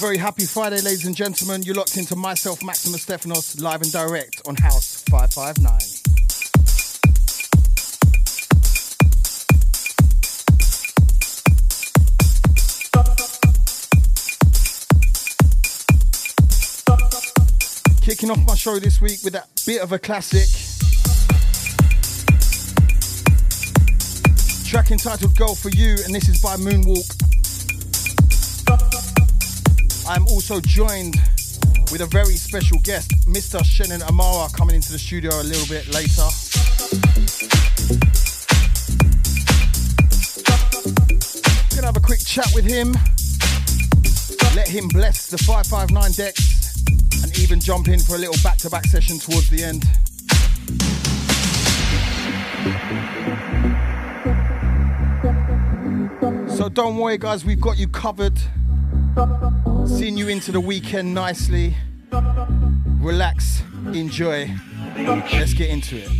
Very happy Friday, ladies and gentlemen. You're locked into myself, Maximus Stephanos, live and direct on House 559. Kicking off my show this week with that bit of a classic. Track entitled Girl for You, and this is by Moonwalk. I'm also joined with a very special guest, Mr. Shenin Amara, coming into the studio a little bit later. Gonna have a quick chat with him, let him bless the 559 decks, and even jump in for a little back to back session towards the end. So don't worry, guys, we've got you covered. Seeing you into the weekend nicely. Relax, enjoy. Let's get into it.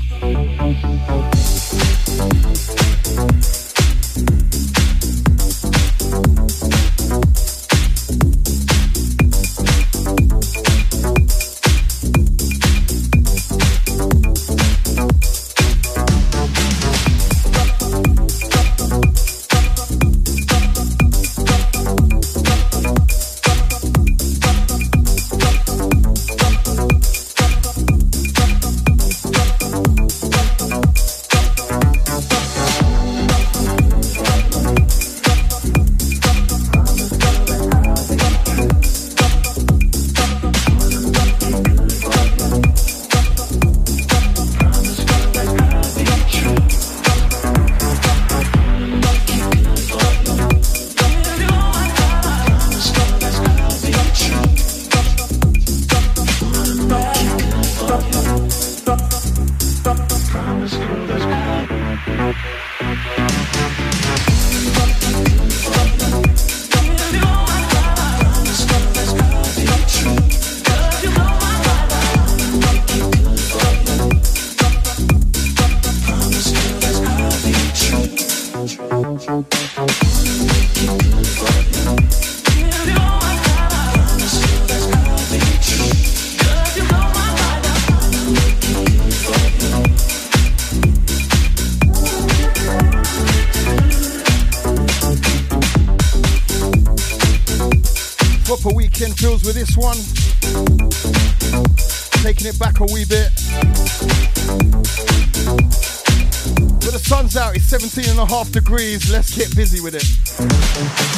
Half degrees. Let's get busy with it.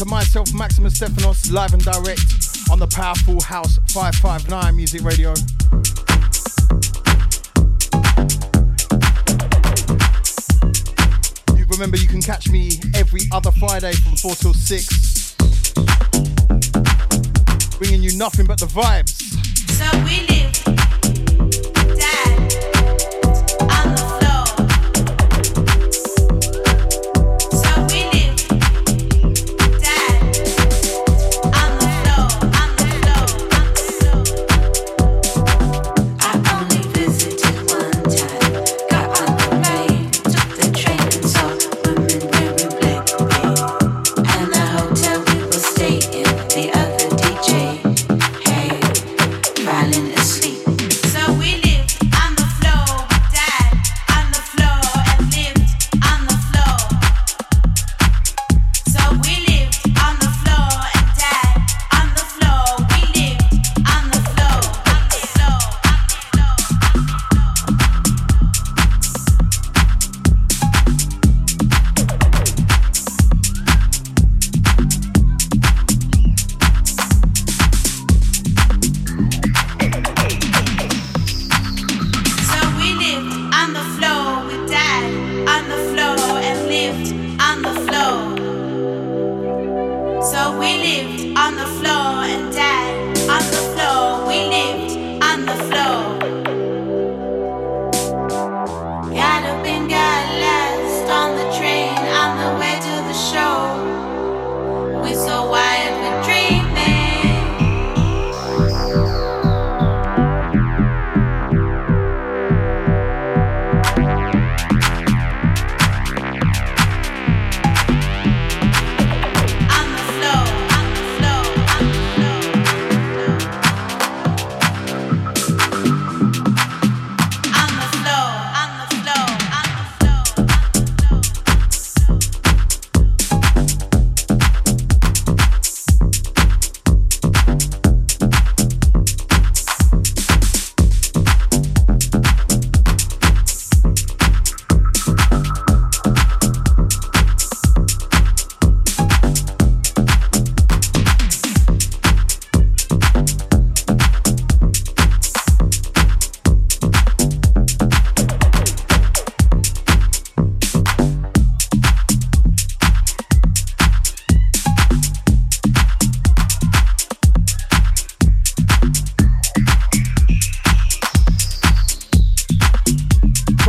to myself, Maximus Stephanos, live and direct on the powerful House 559 Music Radio. You remember you can catch me every other Friday from 4 till 6. Bringing you nothing but the vibes. So we live.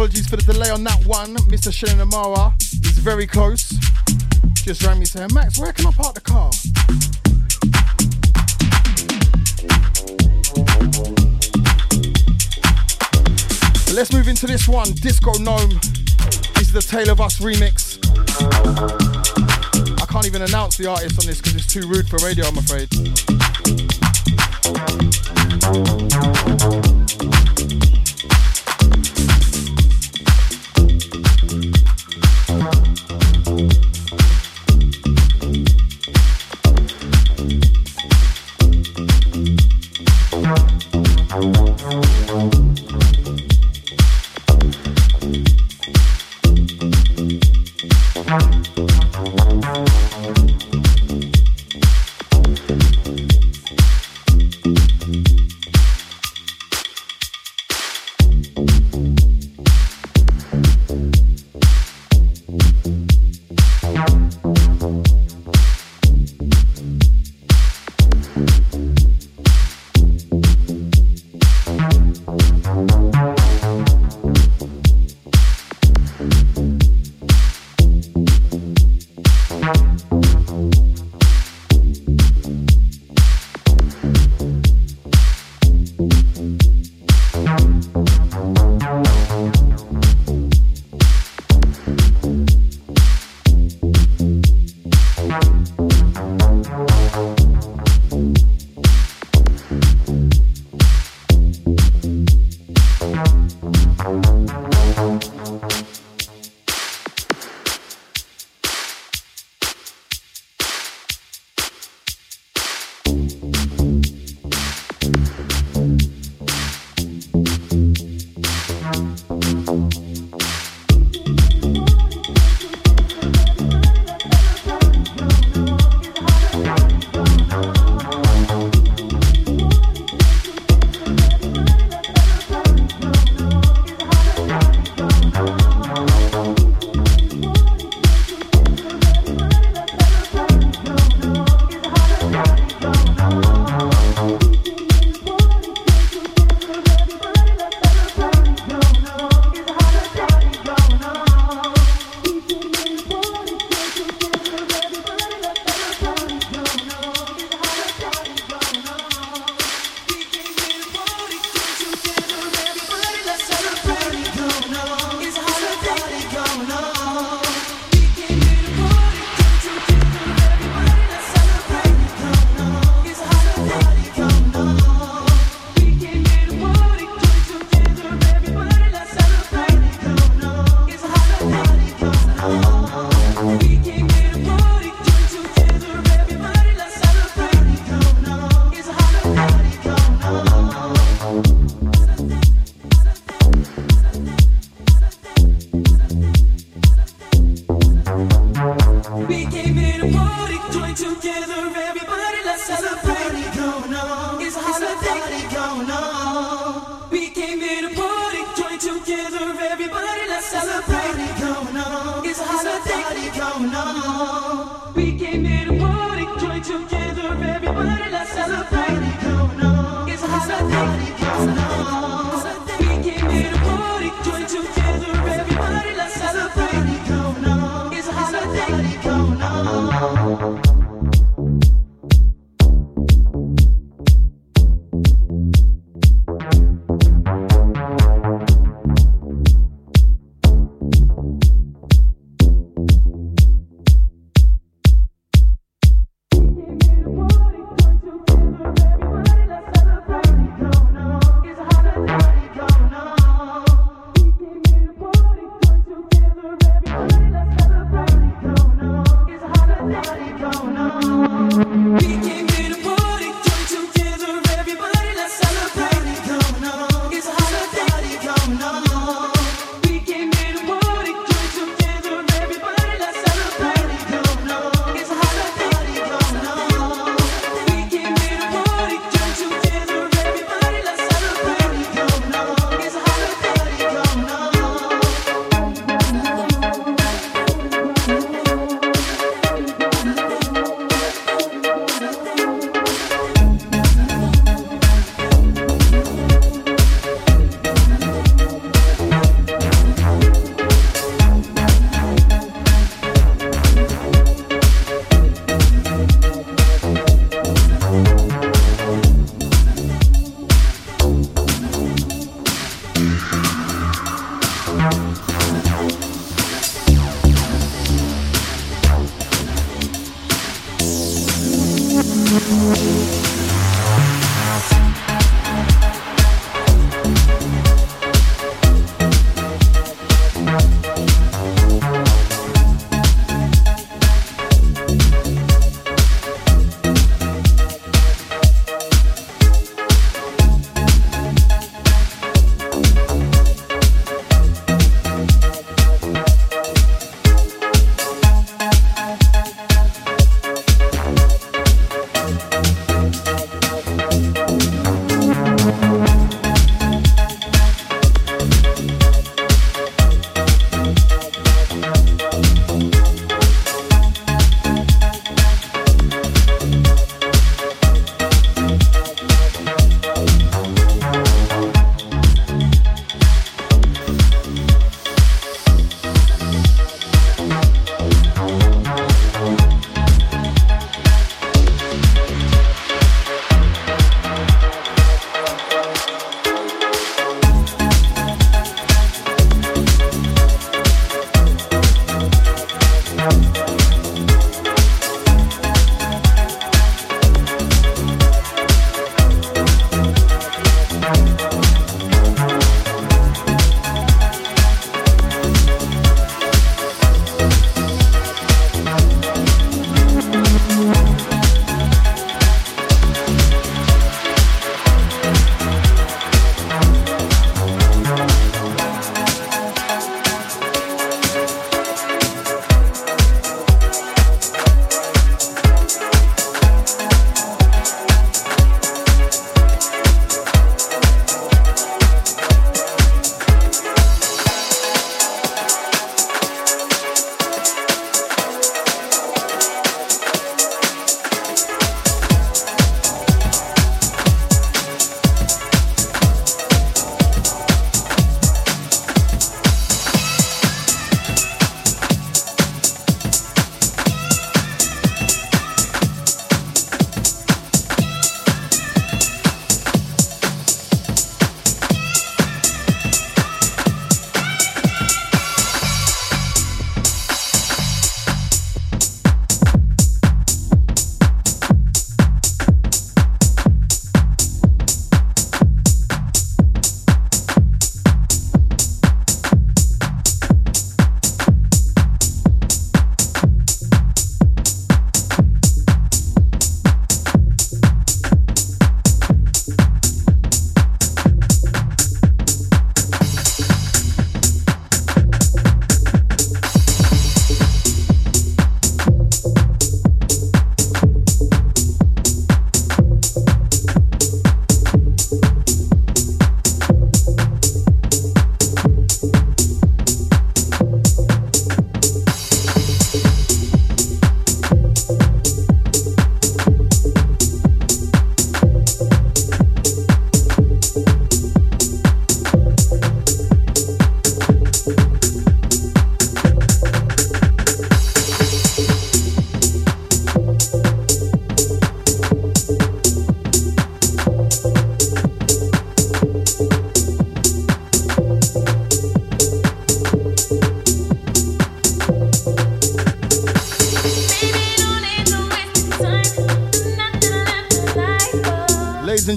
Apologies for the delay on that one. Mr. Shenin Amara is very close. Just rang me saying, Max, where can I park the car? But let's move into this one, Disco Gnome. This is the Tale of Us remix. I can't even announce the artist on this because it's too rude for radio, I'm afraid.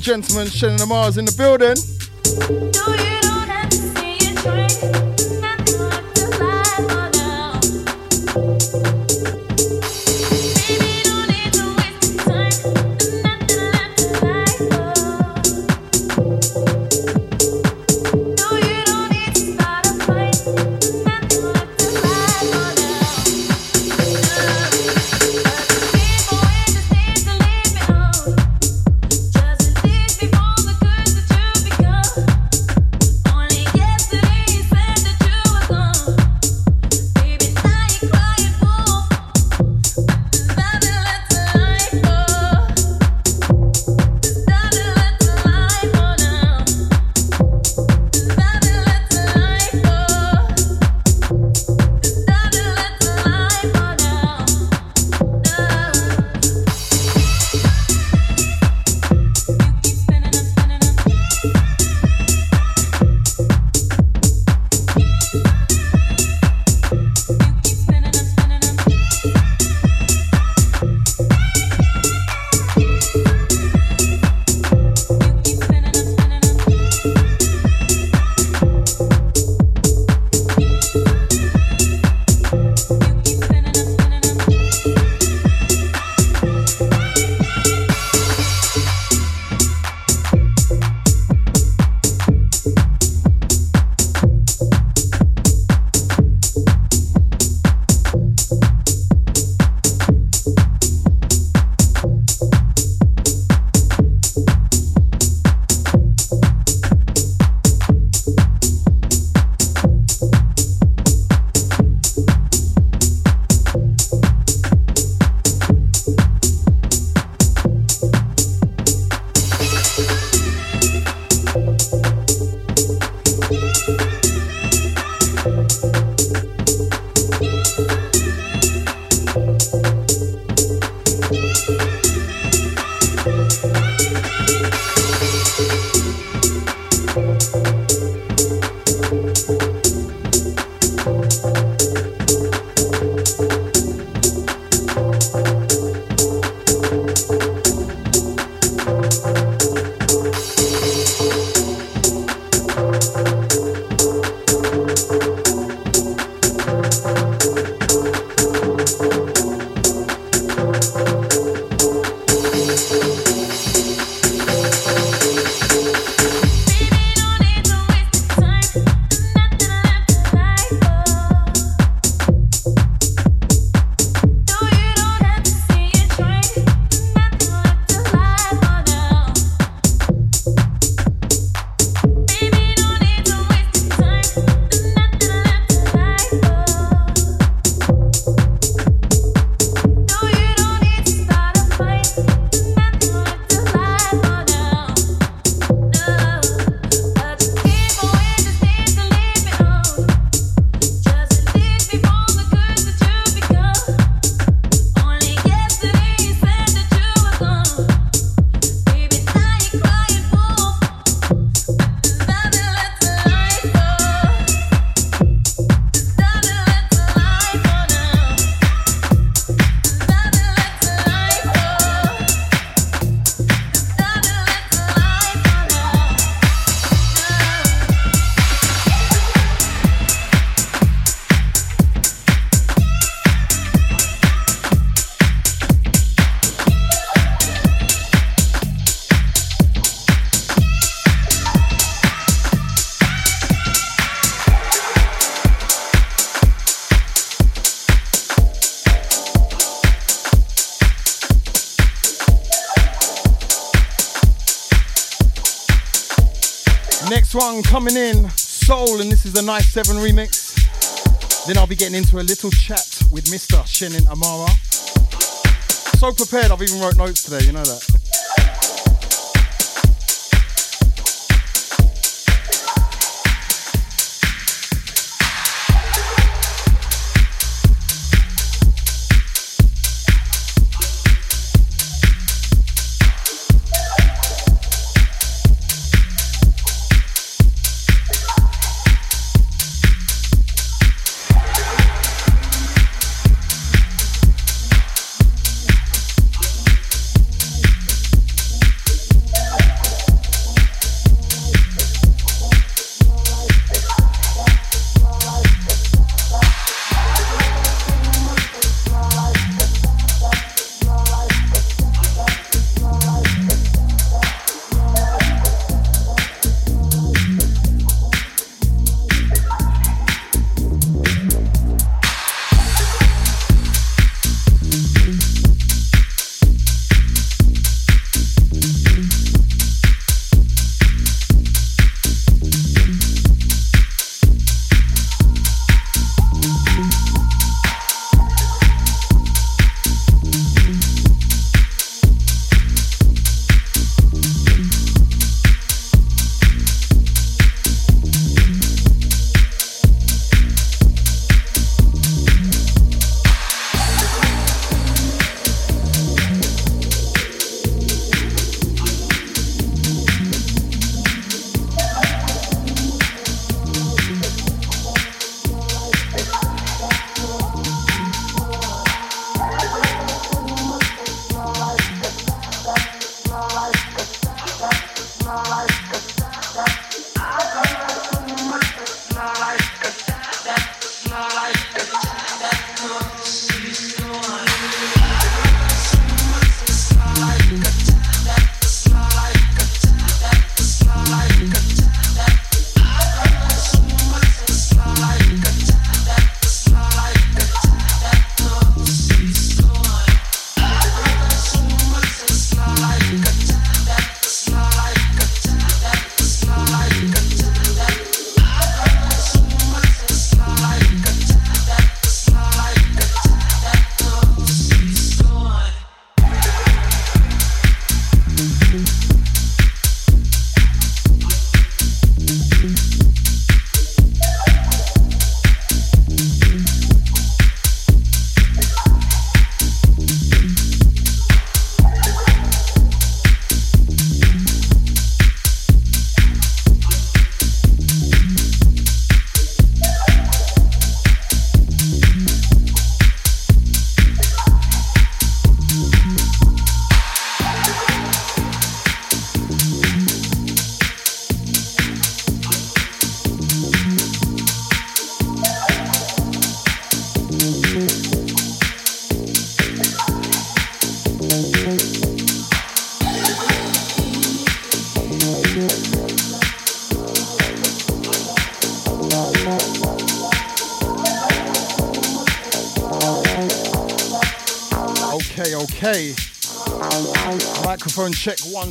Gentlemen. Shenin Amar's in the building. One coming in, Soul, and this is a nice 7 remix. Then I'll be getting into a little chat with Mr. Shenin Amara. So prepared, I've even wrote notes today, you know that.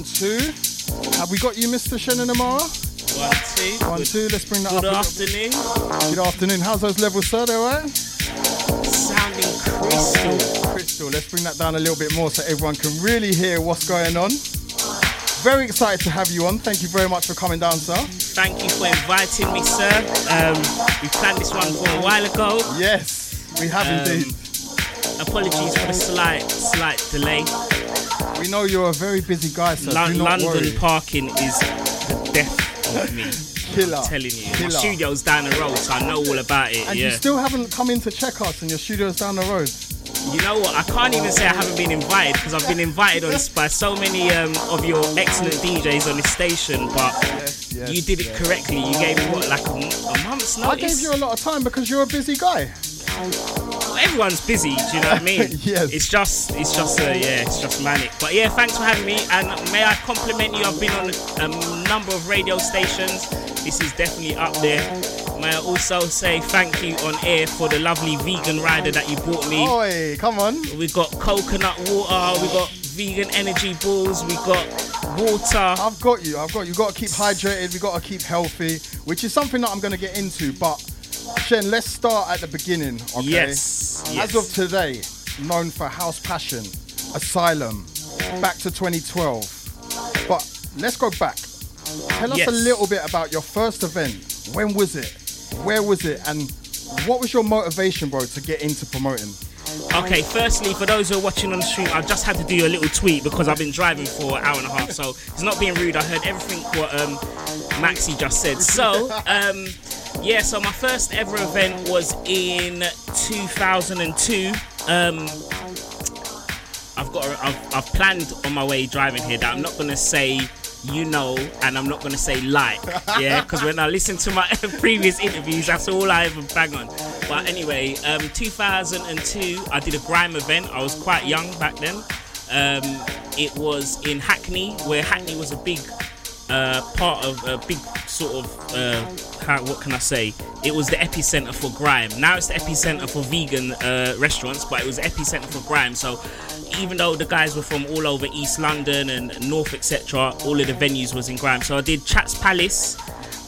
One, two. Have we got you, Mr. Shenin Amara? One, two. One, two. Let's bring that Good up. a afternoon. Good afternoon. How's those levels, sir? They all right? Sounding crystal. Crystal, let's bring that down a little bit more so everyone can really hear what's going on. Very excited to have you on. Thank you very much for coming down, sir. Thank you for inviting me, sir. Um, we planned this one for a while ago. Yes, we have Um, indeed. Apologies for the slight, slight delay. We know you're a very busy guy, Do not London worry. parking is the death of me. Killer. I'm telling you, my studio's down the road, so I know all about it. And yeah. you still haven't come in to check us, and your studio's down the road. You know what? I can't even say I haven't been invited because I've been invited on by so many um, of your excellent DJs on this station. But Yes, yes. you did it yes. correctly. You gave me what, like a month's notice? I gave you a lot of time because you're a busy guy. Everyone's busy. Do you know what I mean? Yes. It's just, it's just, uh, yeah, it's just manic. But yeah, thanks for having me. And may I compliment you? I've been on a, a number of radio stations. This is definitely up there. May I also say thank you on air for the lovely vegan rider that you brought me. Oi, come on. We got coconut water. We got vegan energy balls. We got water. I've got you. I've got you. You've got to keep hydrated. We've got to keep healthy, which is something that I'm going to get into. But, Shen, let's start at the beginning, okay? Yes. As yes. of today, known for House Passion, Asylum, back to 2012. But let's go back. Tell us Yes. a little bit about your first event. When was it? Where was it? And what was your motivation, bro, to get into promoting? Okay, firstly, for those who are watching on the stream, I just had to do a little tweet because I've been driving for an hour and a half. So it's not being rude. I heard everything what um, Maxi just said. So, um, yeah, so my first ever event was in 2002. Um, I've got, I've, I've planned on my way driving here that I'm not gonna say you know, and I'm not gonna say like, yeah, because when I listen to my previous interviews, that's all I ever bang on. But anyway, um, 2002, I did a grime event. I was quite young back then. Um, it was in Hackney, where Hackney was a big uh, part of a big sort of uh, how, what can I say? It was the epicenter for grime. Now it's the epicenter for vegan uh, restaurants, but it was the epicenter for grime. So even though the guys were from all over East London and North, etc., all of the venues was in grime. So I did Chats Palace.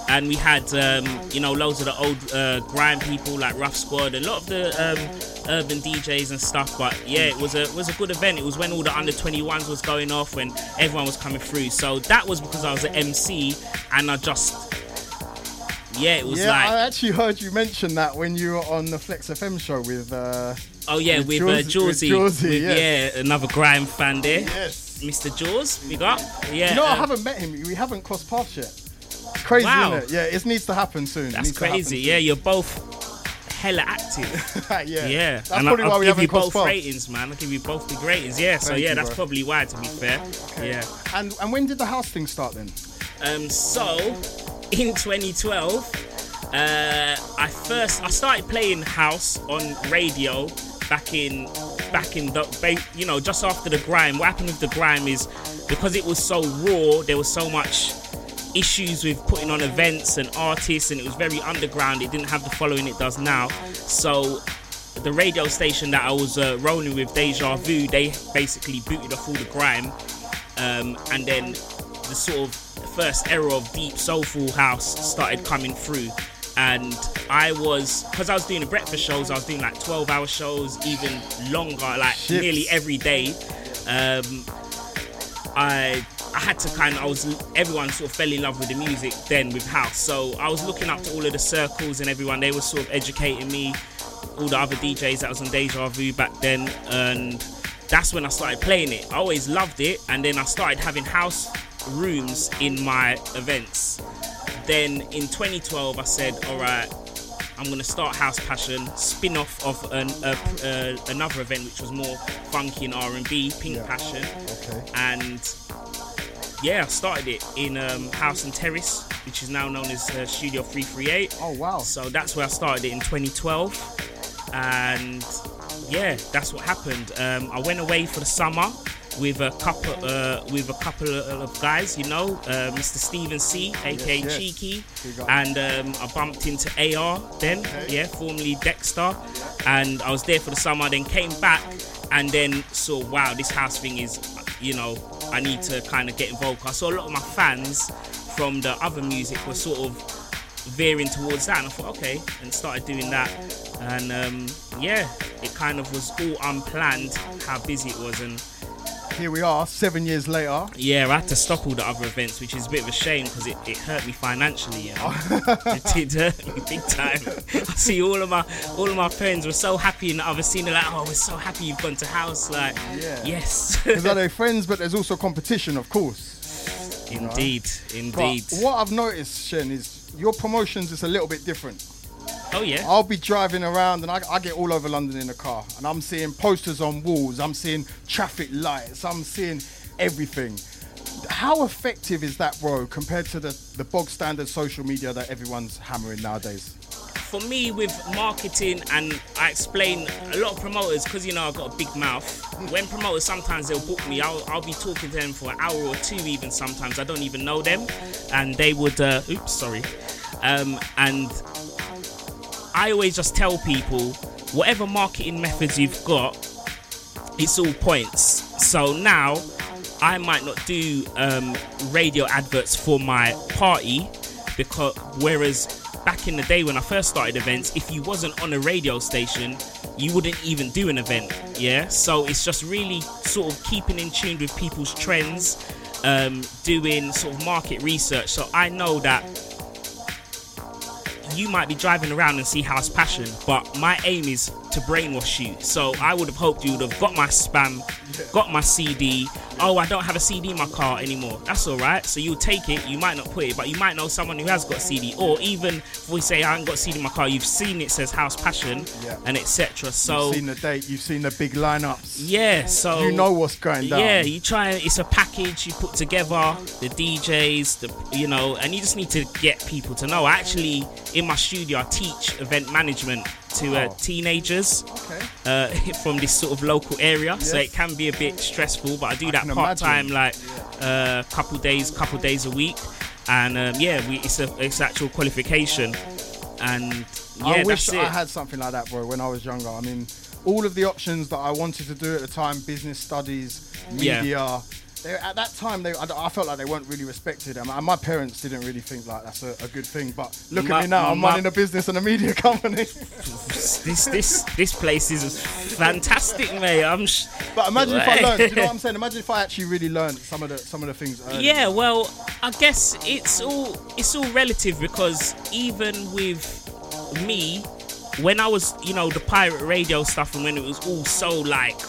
And we had, um, you know, loads of the old uh, grime people like Ruff Sqwad, a lot of the um, urban DJs and stuff. But yeah, it was a it was a good event. It was when all the under 21s was going off, when everyone was coming through. So that was because I was an MC, and I just, yeah, it was yeah, like, I actually heard you mention that when you were on the Flex FM show with. Uh, oh yeah, with with, uh, Jawsy- with Jawsy, Jawsy, with- yes. yeah, another grime fan there, yes. Mr. Jaws, big up, yeah. You know, I um, haven't met him. We haven't crossed paths yet. Crazy, Wow. isn't it? Yeah, it needs to happen soon. That's needs to happen crazy. soon. Yeah, you're both hella active. yeah. Yeah, That's and probably I'll, why I'll we give haven't you crossed both paths. ratings, man. I'll give you both big ratings. Yeah, so Thank yeah, you, that's bro. probably why. To be fair, yeah. And and when did the house thing start then? Um, so in 2012, uh, I first I started playing house on radio back in back in the you know just after the grime. What happened with the grime is because it was so raw, there was so much issues with putting on events and artists, and it was very underground. It didn't have the following it does now. So the radio station that I was uh, rolling with, Deja Vu, they basically booted off all the grime, um, and then the sort of first era of deep soulful house started coming through. And I was, because I was doing the breakfast shows, I was doing like 12 hour shows, even longer, like nearly every day. Um, I I had to kind of I was everyone sort of fell in love with the music then with house. So I was looking up to all of the circles and everyone. They were sort of educating me, all the other DJs that was on Deja Vu back then, and that's when I started playing it. I always loved it, and then I started having house rooms in my events. Then in 2012, I said, all right. I'm gonna start House Passion, spin off of an, uh, uh, another event which was more funky and R&B, Pink Yeah. Passion Okay. and yeah, I started it in um, House and Terrace, which is now known as uh, Studio 338. Oh wow. So that's where I started it in 2012, and yeah, that's what happened. Um, I went away for the summer with a couple uh, with a couple of guys, you know, uh, Mr. Steven C, aka yes. Cheeky, and um, I bumped into AR then, Okay. yeah, formerly Dexter, and I was there for the summer. Then came back, and then saw wow, this house thing is, you know, I need to kind of get involved. I saw a lot of my fans from the other music were sort of veering towards that and I thought okay and started doing that and um, yeah it kind of was all unplanned how busy it was and Here we are, seven years later. yeah I had to stop all the other events which is a bit of a shame because it, it hurt me financially you know it did hurt me big time I see all of my all of my friends were so happy in the other scene they're like oh we're so happy you've gone to house like Yeah. yes Because are they friends, but there's also competition, of course. indeed But indeed what I've noticed, Shen, is your promotions is a little bit different. Oh yeah. I'll be driving around and I, I get all over London in a car. And I'm seeing posters on walls, I'm seeing traffic lights, I'm seeing everything. How effective is that, bro, compared to the, the bog standard social media that everyone's hammering nowadays? for me with marketing and I explain a lot of promoters because you know I've got a big mouth. When promoters sometimes they'll book me. I'll, I'll be talking to them for an hour or two even sometimes. I don't even know them. And they would uh, oops sorry. Um, and I always just tell people whatever marketing methods you've got it's all points so now I might not do um, radio adverts for my party because whereas back in the day when I first started events, if you wasn't on a radio station, you wouldn't even do an event. Yeah, so it's just really sort of keeping in tune with people's trends, um, doing sort of market research. So I know that you might be driving around and see House Passion, but my aim is to brainwash you. So I would have hoped you would have got my spam, got my CD. Oh, I don't have a CD in my car anymore. That's all right. So you'll take it. You might not put it, but you might know someone who has got CD. Or even if we say I haven't got CD in my car, you've seen it says House Passion Yeah. and etc. So You've seen the date, you've seen the big lineups. yeah, so You know what's going down. yeah, you try it's a package you put together, the DJs, the you know, and you just need to get people to know. Actually in my studio I teach event management to uh, Oh. teenagers Okay. uh, from this sort of local area, so it can be a bit stressful. But I do I that part time, like a uh, couple days, couple days a week, and um, yeah, we, it's a it's actual qualification, and yeah, I wish that's it. I had something like that, bro, when I was younger. I mean, all of the options that I wanted to do at the time business studies, Yeah. They, at that time, they, I, I felt like they weren't really respected. And my, parents didn't really think like that's a, a good thing. But look My- at me now, I'm running a business and a media company. this this this place is fantastic, mate. I'm. Sh- but imagine if I learned. You know what I'm saying? Imagine if I actually really learned some of the some of the things. Early. Yeah, well, I guess it's all it's all relative because even with me, when I was, you know, the pirate radio stuff, and when it was all so like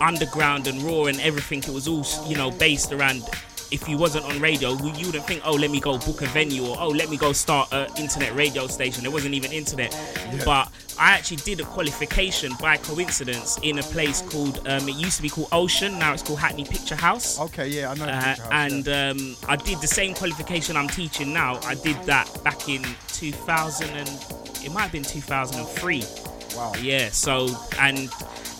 underground and raw and everything, it was all you know based around. If you wasn't on radio, you wouldn't think, oh, let me go book a venue or oh, let me go start an internet radio station. There wasn't even internet, but I actually did a qualification by coincidence in a place called. Um, it used to be called Ocean. Now it's called Hackney Picture House. Okay. Yeah, I know. Uh, House, and yeah. um, I did the same qualification I'm teaching now. I did that back in 2000 and it might have been 2003. wow. Yeah. So and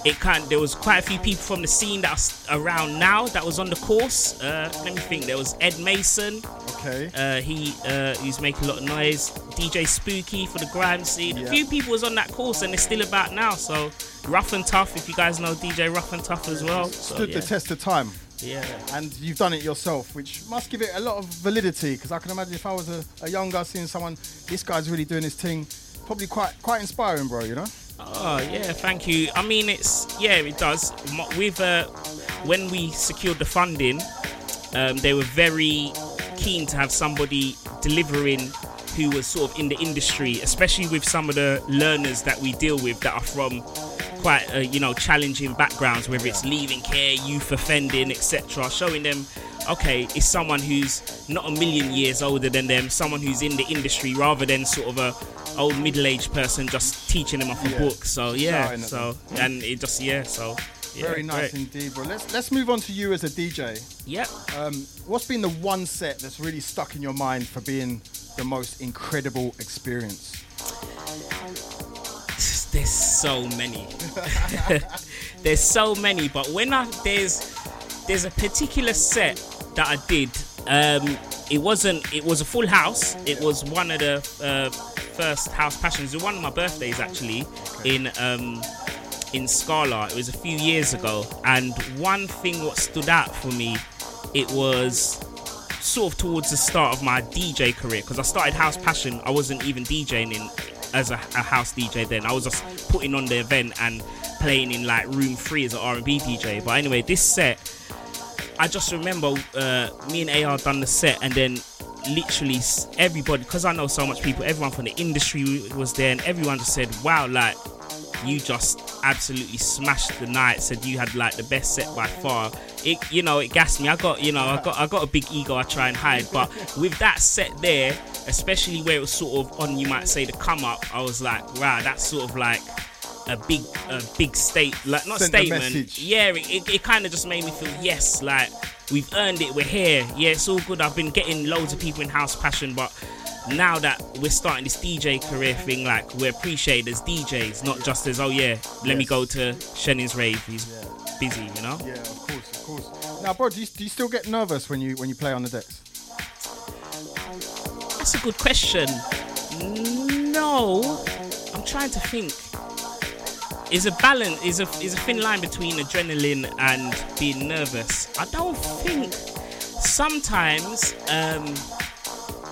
it kind there was quite a few people from the scene that's around now that was on the course. Uh, let me think. There was Ed Mason. Okay. Uh, he uh, he's making a lot of noise. DJ Spooky for the grime scene. Yeah. A few people was on that course and they're still about now. So Rough and Tough, if you guys know DJ Rough and Tough as well. So, Stood yeah. the test of time. Yeah. and you've done it yourself, which must give it a lot of validity. Because I can imagine if I was a, a young guy seeing someone, this guy's really doing his thing, probably quite quite inspiring, bro. You know? Oh yeah, thank you. I mean, it's yeah, it does. With uh, when we secured the funding, um, they were very keen to have somebody delivering who was sort of in the industry, especially with some of the learners that we deal with that are from quite uh, you know challenging backgrounds, whether it's leaving care, youth offending, etc. Showing them, okay, it's someone who's not a million years older than them, someone who's in the industry, rather than sort of a old middle-aged person just teaching them off a Yeah. book. So yeah, so and it just yeah, so yeah, Very nice great. indeed, bro. Let's let's move on to you as a DJ. Yep. Um, what's been the one set that's really stuck in your mind for being the most incredible experience? there's so many there's so many but when i there's there's a particular set that i did um it wasn't. It was a full house. It was one of the uh, first house passions. It was one of my birthdays actually in um, in Scala. It was a few years ago, and one thing what stood out for me, it was sort of towards the start of my DJ career because I started House Passion. I wasn't even DJing in as a, a house DJ then. I was just putting on the event and playing in like room three as an R&B DJ. But anyway, this set, I just remember uh, me and AR done the set and then literally everybody, because I know so much people, everyone from the industry was there and everyone just said, wow, like you just absolutely smashed the night. Said you had like the best set by far. It, you know, it gassed me. I got, you know, I got, I got a big ego. I try and hide, but with that set there, especially where it was sort of on, you might say the come up. I was like, wow, that's sort of like a big, a big state, like not Sent statement. Yeah, it, it, it kind of just made me feel yes, like we've earned it. We're here. Yeah, it's all good. I've been getting loads of people in House Passion, but now that we're starting this DJ career thing, like we're appreciated as DJs, not just as oh yeah, let me go to Shenin's rave. He's Yeah. busy, you know. Yeah, of course, of course. Now, bro, do you, do you still get nervous when you when you play on the decks? That's a good question. No, I'm trying to think. Is a balance is a is a thin line between adrenaline and being nervous. I don't think. Sometimes, um,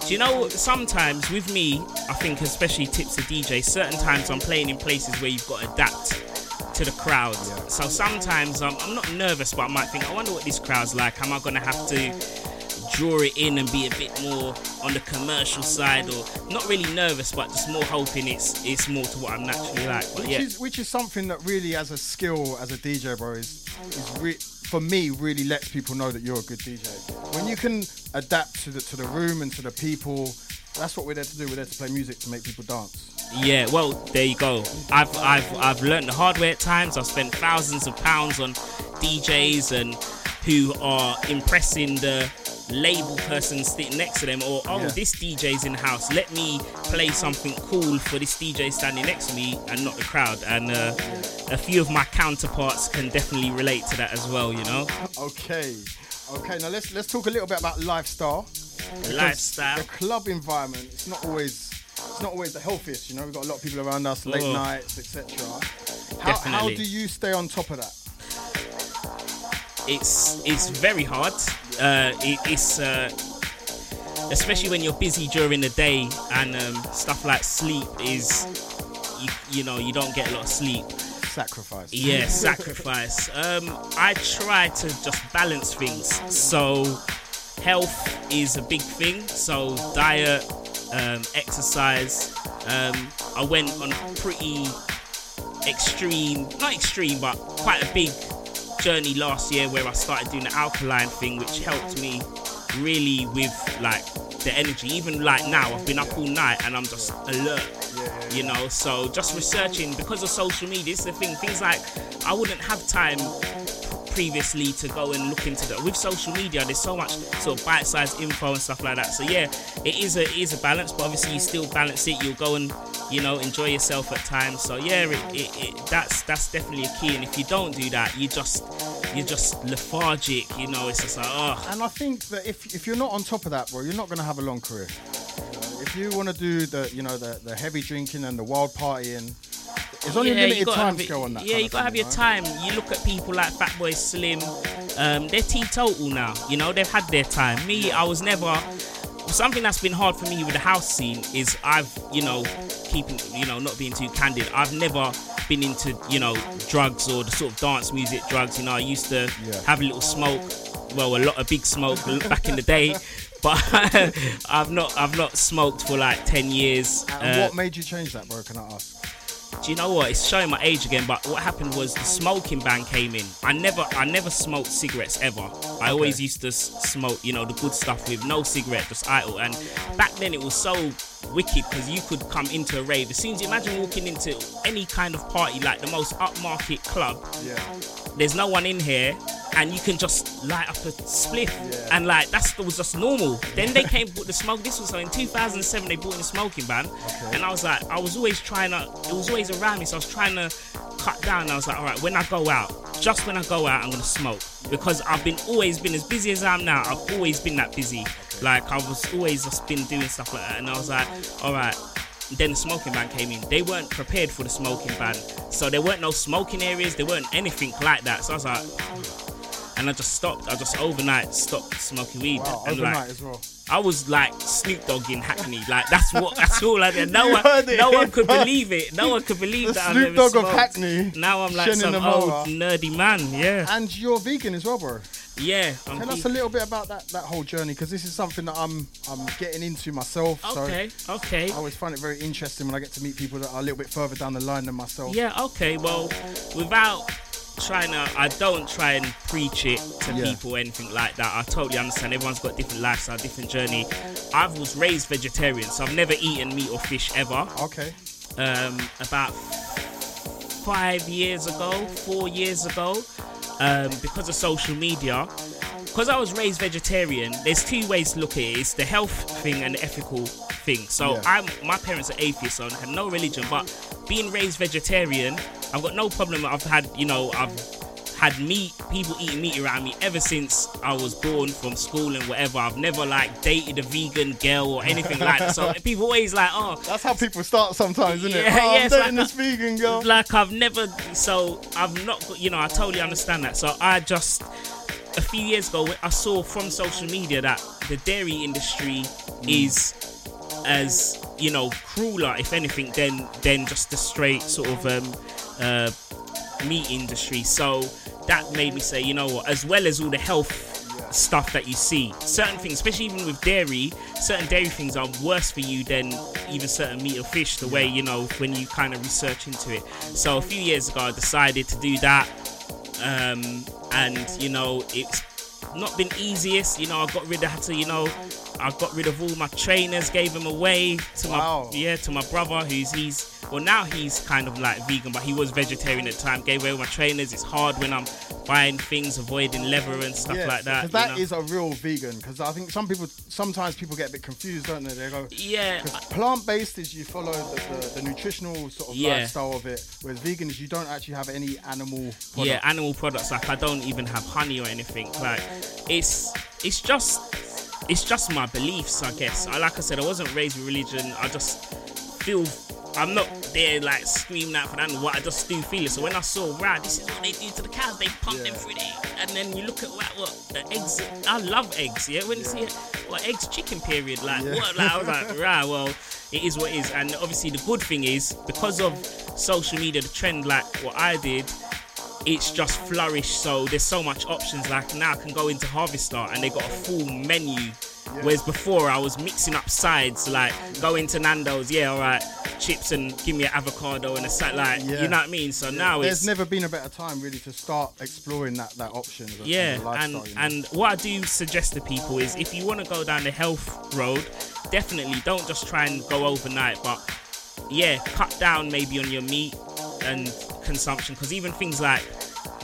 do you know? Sometimes with me, I think especially tips to DJ. Certain times I'm playing in places where you've got to adapt to the crowd. So sometimes I'm, I'm not nervous, but I might think, I wonder what this crowd's like. Am I gonna have to draw it in and be a bit more on the commercial side, or not really nervous, but just more hoping it's it's more to what I'm naturally like. But Which yeah, is which is something that really, as a skill as a DJ, bro, is is re- for me really lets people know that you're a good DJ. When you can adapt to the to the room and to the people, that's what we're there to do. We're there to play music to make people dance. Yeah, well, there you go. I've I've I've learned the hard way at times. I've spent thousands of pounds on DJs and who are impressing the label person sitting next to them or oh Yeah. this DJ's in the house let me play something cool for this DJ standing next to me and not the crowd and uh, a few of my counterparts can definitely relate to that as well you know Okay, okay. Now let's let's talk a little bit about lifestyle. Lifestyle The club environment. It's not always. It's not always the healthiest, you know. We've got a lot of people around us, late Oh. nights, etc. How, how do you stay on top of that? It's it's very hard. Uh, it, it's uh, especially when you're busy during the day and um, stuff like sleep is you, you know you don't get a lot of sleep. Sacrifice. Yeah, sacrifice. Um, I try to just balance things. So health is a big thing. So diet, um, exercise. Um, I went on a pretty extreme, not extreme, but quite a big journey last year where I started doing the alkaline thing, which helped me really with like the energy. Even like now, I've been up all night and I'm just alert. You know, so just researching because of social media. Is the thing. Things like I wouldn't have time previously to go and look into that. With social media, there's so much sort of bite-sized info and stuff like that. So yeah, it is a it is a balance, but obviously you still balance it. You'll go and you know enjoy yourself at times. So yeah, it, it, it, that's that's definitely a key. And if you don't do that, you just you're just lethargic. You know, it's just like oh And I think that if if you're not on top of that, bro, you're not gonna have a long career. If you want to do the you know the, the heavy drinking and the wild partying, there's only a you limited time scale on that. Yeah, you gotta have your right? time. You look at people like Fatboy Slim, um, they're teetotal now. You know, they've had their time. Me, I was never. Something that's been hard for me with the house scene is I've, you know, keeping, you know, not being too candid. I've never been into, you know, drugs or the sort of dance music drugs. You know, I used to Yeah. have a little smoke, well, a lot of big smoke back in the day, but I've not, I've not smoked for like ten years. And Uh, what made you change that, bro? Can I ask? Do you know what? It's showing my age again. But what happened was the smoking ban came in. I never, I never smoked cigarettes ever. I always used to smoke, you know, the good stuff with no cigarette, just idle. And back then it was so wicked because you could come into a rave. As soon as you imagine walking into any kind of party, like the most upmarket club, Yeah. there's no one in here and you can just light up a spliff. Yeah. and like that's was just normal. Then they came with the smoke. This was so in 2007 they brought in the smoking ban. And i was like i was always trying to it was always around me so i was trying to cut down. I was like all right when i go out just when i go out i'm gonna smoke. Because i've been always been as busy as i am now i've always been that busy Like I was always just been doing stuff like that, and I was like, all right. Then the smoking ban came in. They weren't prepared for the smoking ban, so there weren't no smoking areas. There weren't anything like that. So I was like, and I just stopped. I just overnight stopped smoking weed. Wow, and overnight like, as well. I was like Snoop Dogg in Hackney. Like that's what that's all I did. No one no one could believe it. No one could believe The that I Snoop Dogg of. Hackney, Now I'm like some old nerdy man. Yeah. And you're vegan as well, bro. Yeah. I'm Tell us a little bit about that, that whole journey because this is something that I'm I'm getting into myself. Okay. So Okay. I always find it very interesting when I get to meet people that are a little bit further down the line than myself. Yeah, okay. Well, without trying to, I don't try and preach it to Yeah. people or anything like that. I totally understand. Everyone's got different lifestyle, different journey. I was raised vegetarian, so I've never eaten meat or fish ever. Okay. Um, about five years ago, four years ago, um, because of social media. Because I was raised vegetarian, there's two ways to look at it. It's the health thing and the ethical thing. So Yeah. I'm my parents are atheists, so I had no religion. But being raised vegetarian, I've got no problem. I've had, you know, I've had meat, people eating meat around me ever since I was born from school and whatever. I've never like dated a vegan girl or anything like that. So people always like, oh, That's how people start sometimes, isn't it? Yeah, oh, yeah, I'm dating like- this vegan girl. like I've never so I've not you know I totally understand that so I just a few years ago I saw from social media that the dairy industry is as you know crueler if anything than than just the straight sort of um uh meat industry so that made me say you know what as well as all the health stuff that you see certain things especially even with dairy certain dairy things are worse for you than even certain meat or fish the way you know when you kind of research into it so a few years ago i decided to do that um, and you know it's not been easiest. You know, I got rid of had to, you know, I got rid of all my trainers, gave them away to Wow. my yeah to my brother, who's he's well now he's kind of like vegan, but he was vegetarian at the time. Gave away all my trainers. It's hard when I'm buying things, avoiding leather and stuff Yes, like that. Because that you know? is a real vegan. Because I think some people, sometimes people get a bit confused, don't they? They go, yeah. plant based is you follow the, the, the nutritional sort of Yeah. lifestyle of it, whereas vegan is you don't actually have any animal product. Yeah, animal products. Like I don't even have honey or anything. Like it's it's just it's just my beliefs, I guess. I like I said, I wasn't raised with religion. I just feel I'm not there like screaming out for that. What I just do feel it. So when I saw, wow, this is what they do to the cows. They pump them through there, and then you look at what, what the eggs. I love eggs. Yeah, when you see it, what eggs chicken period. Like Yeah. what? Like I was like, right, well, it is what it is. And obviously the good thing is because of social media, the trend like what I did it's just flourished so there's so much options like now I can go into Harvester and they got a full menu whereas before I was mixing up sides like go into Nando's yeah alright chips and give me an avocado and a side like Yeah. you know what I mean so now There's it's never been a better time really to start exploring that that option. as a- as a yeah and you know? and what I do suggest to people is if you want to go down the health road definitely don't just try and go overnight but yeah cut down maybe on your meat and consumption because even things like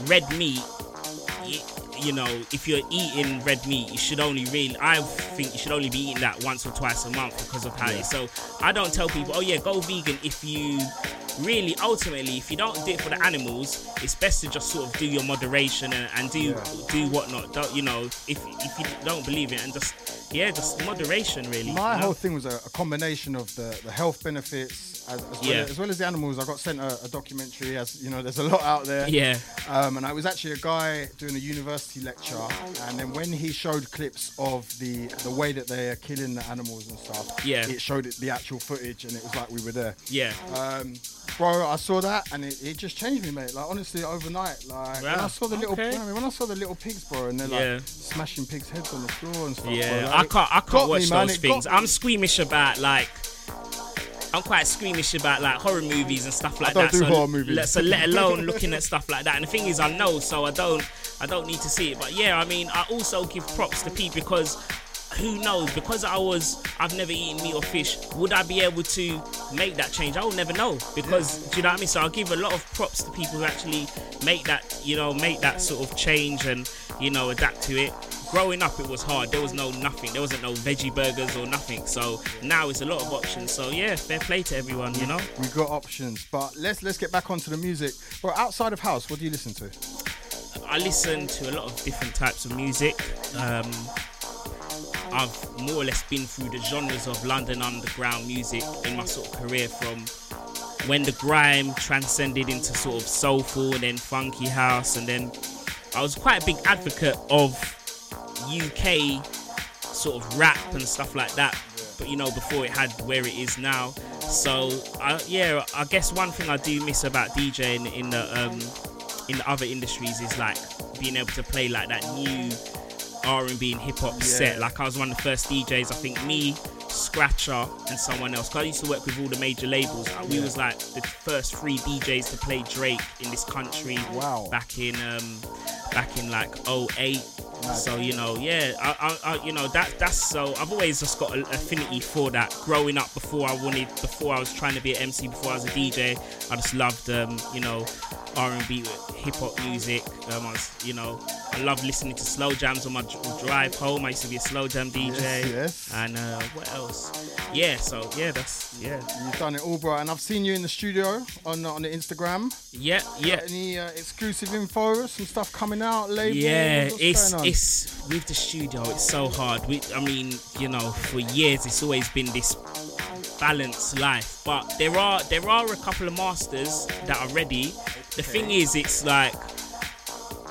red meat y- you know if you're eating red meat you should only really i think you should only be eating that once or twice a month because of how it is so i don't tell people oh yeah go vegan if you really ultimately if you don't do it for the animals it's best to just sort of do your moderation and, and do Yeah. do whatnot don't you know if if you don't believe it and just yeah just moderation really My you know? whole thing was a, a combination of the, the health benefits as, as, Yeah. well as, well as the animals. I got sent a, a documentary, as you know, there's a lot out there. yeah Um, and I was actually a guy doing a university lecture, and then when he showed clips of the the way that they are killing the animals and stuff, Yeah. it showed it the actual footage, and it was like we were there. yeah Um, bro, I saw that, and it, it just changed me, mate. Like honestly, overnight, like when I saw the little, okay. When I saw the little pigs, bro, and they're like Yeah. smashing pigs' heads on the floor and stuff. Yeah, bro, I can't. I can't watch man, those it things. I'm squeamish about like. I'm quite squeamish about like horror movies and stuff like don't that. do so, horror movies. let- so let alone looking at stuff like that. And the thing is, I know, so I don't. I don't need to see it. But yeah, I mean, I also give props to Pete because who knows? Because I was, I've never eaten meat or fish. Would I be able to make that change? I will never know because do you know what I mean. So I'll give a lot of props to people who actually make that, you know, make that sort of change and you know adapt to it. Growing up, it was hard. There was no nothing. There wasn't no veggie burgers or nothing. So now it's a lot of options. So yeah, fair play to everyone. You know. We got options, but let's let's get back onto the music. Bro, outside of house, what do you listen to? I listen to a lot of different types of music. Um, I've more or less been through the genres of London underground music in my sort of career from when the grime transcended into sort of soulful and then funky house and then I was quite a big advocate of UK sort of rap and stuff like that but you know before it had where it is now. So I, yeah I guess one thing I do miss about DJing in the um, in the other industries is like being able to play like that new R&B and hip hop set. Like I was one of the first DJs I think me Scratcher and someone else. 'Cause I used to work with all the major labels. We was like the first three DJs to play Drake in this country Wow. back in um back in like 08 so you know yeah I, I, I you know that that's so I've always just got an affinity for that. Growing up before I wanted before I was trying to be an MC before I was a DJ I just loved um you know R&B hip hop music. Um I was you know I love listening to slow jams on my drive home. I used to be a slow jam DJ Yes, yes. and uh what else yeah so yeah that's yeah You've done it all, bro. And I've seen you in the studio on on the Instagram. yeah yeah Got any uh, exclusive info, some stuff coming out, labels? Yeah, what's it's it's with the studio. It's so hard. We, I mean, you know, for years it's always been this balanced life. But there are there are a couple of masters that are ready. The thing is, it's like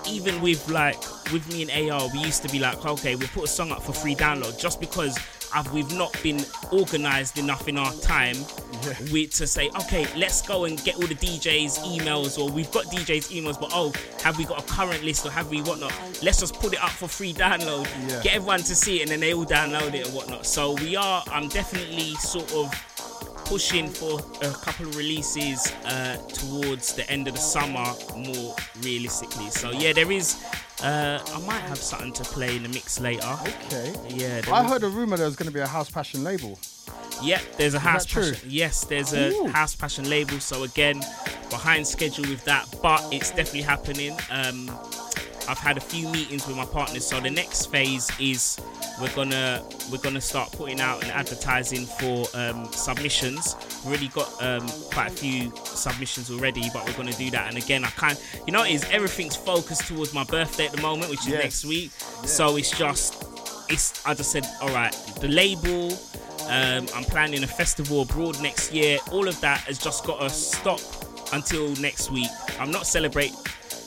even with like with me and AR, we used to be like, okay, we'll put a song up for free download just because I've, we've not been organized enough in our time we, to say, okay, let's go and get all the DJs' emails, or we've got DJs' emails, but oh, have we got a current list or have we whatnot? Let's just put it up for free download, Yeah. get everyone to see it, and then they all download it and whatnot. So we are, I'm definitely sort of pushing for a couple of releases uh, towards the end of the summer, more realistically. So yeah, there is. Uh, I might have something to play in the mix later. Okay. Yeah, I is- heard a rumor there was going to be a House Passion label. yeah, there's a house that true? passion. Yes, there's a Ooh. house passion label. So again, behind schedule with that, but it's definitely happening. Um, I've had a few meetings with my partners. So the next phase is we're gonna we're gonna start putting out and advertising for um, submissions. We've already got um, quite a few submissions already, but we're gonna do that. And again, I can't. You know, is everything's focused towards my birthday at the moment, which is Yes. next week. So it's just it's I just said, all right, the label. Um, I'm planning a festival abroad next year. All of that has just got to stop until next week. I'm not celebrate.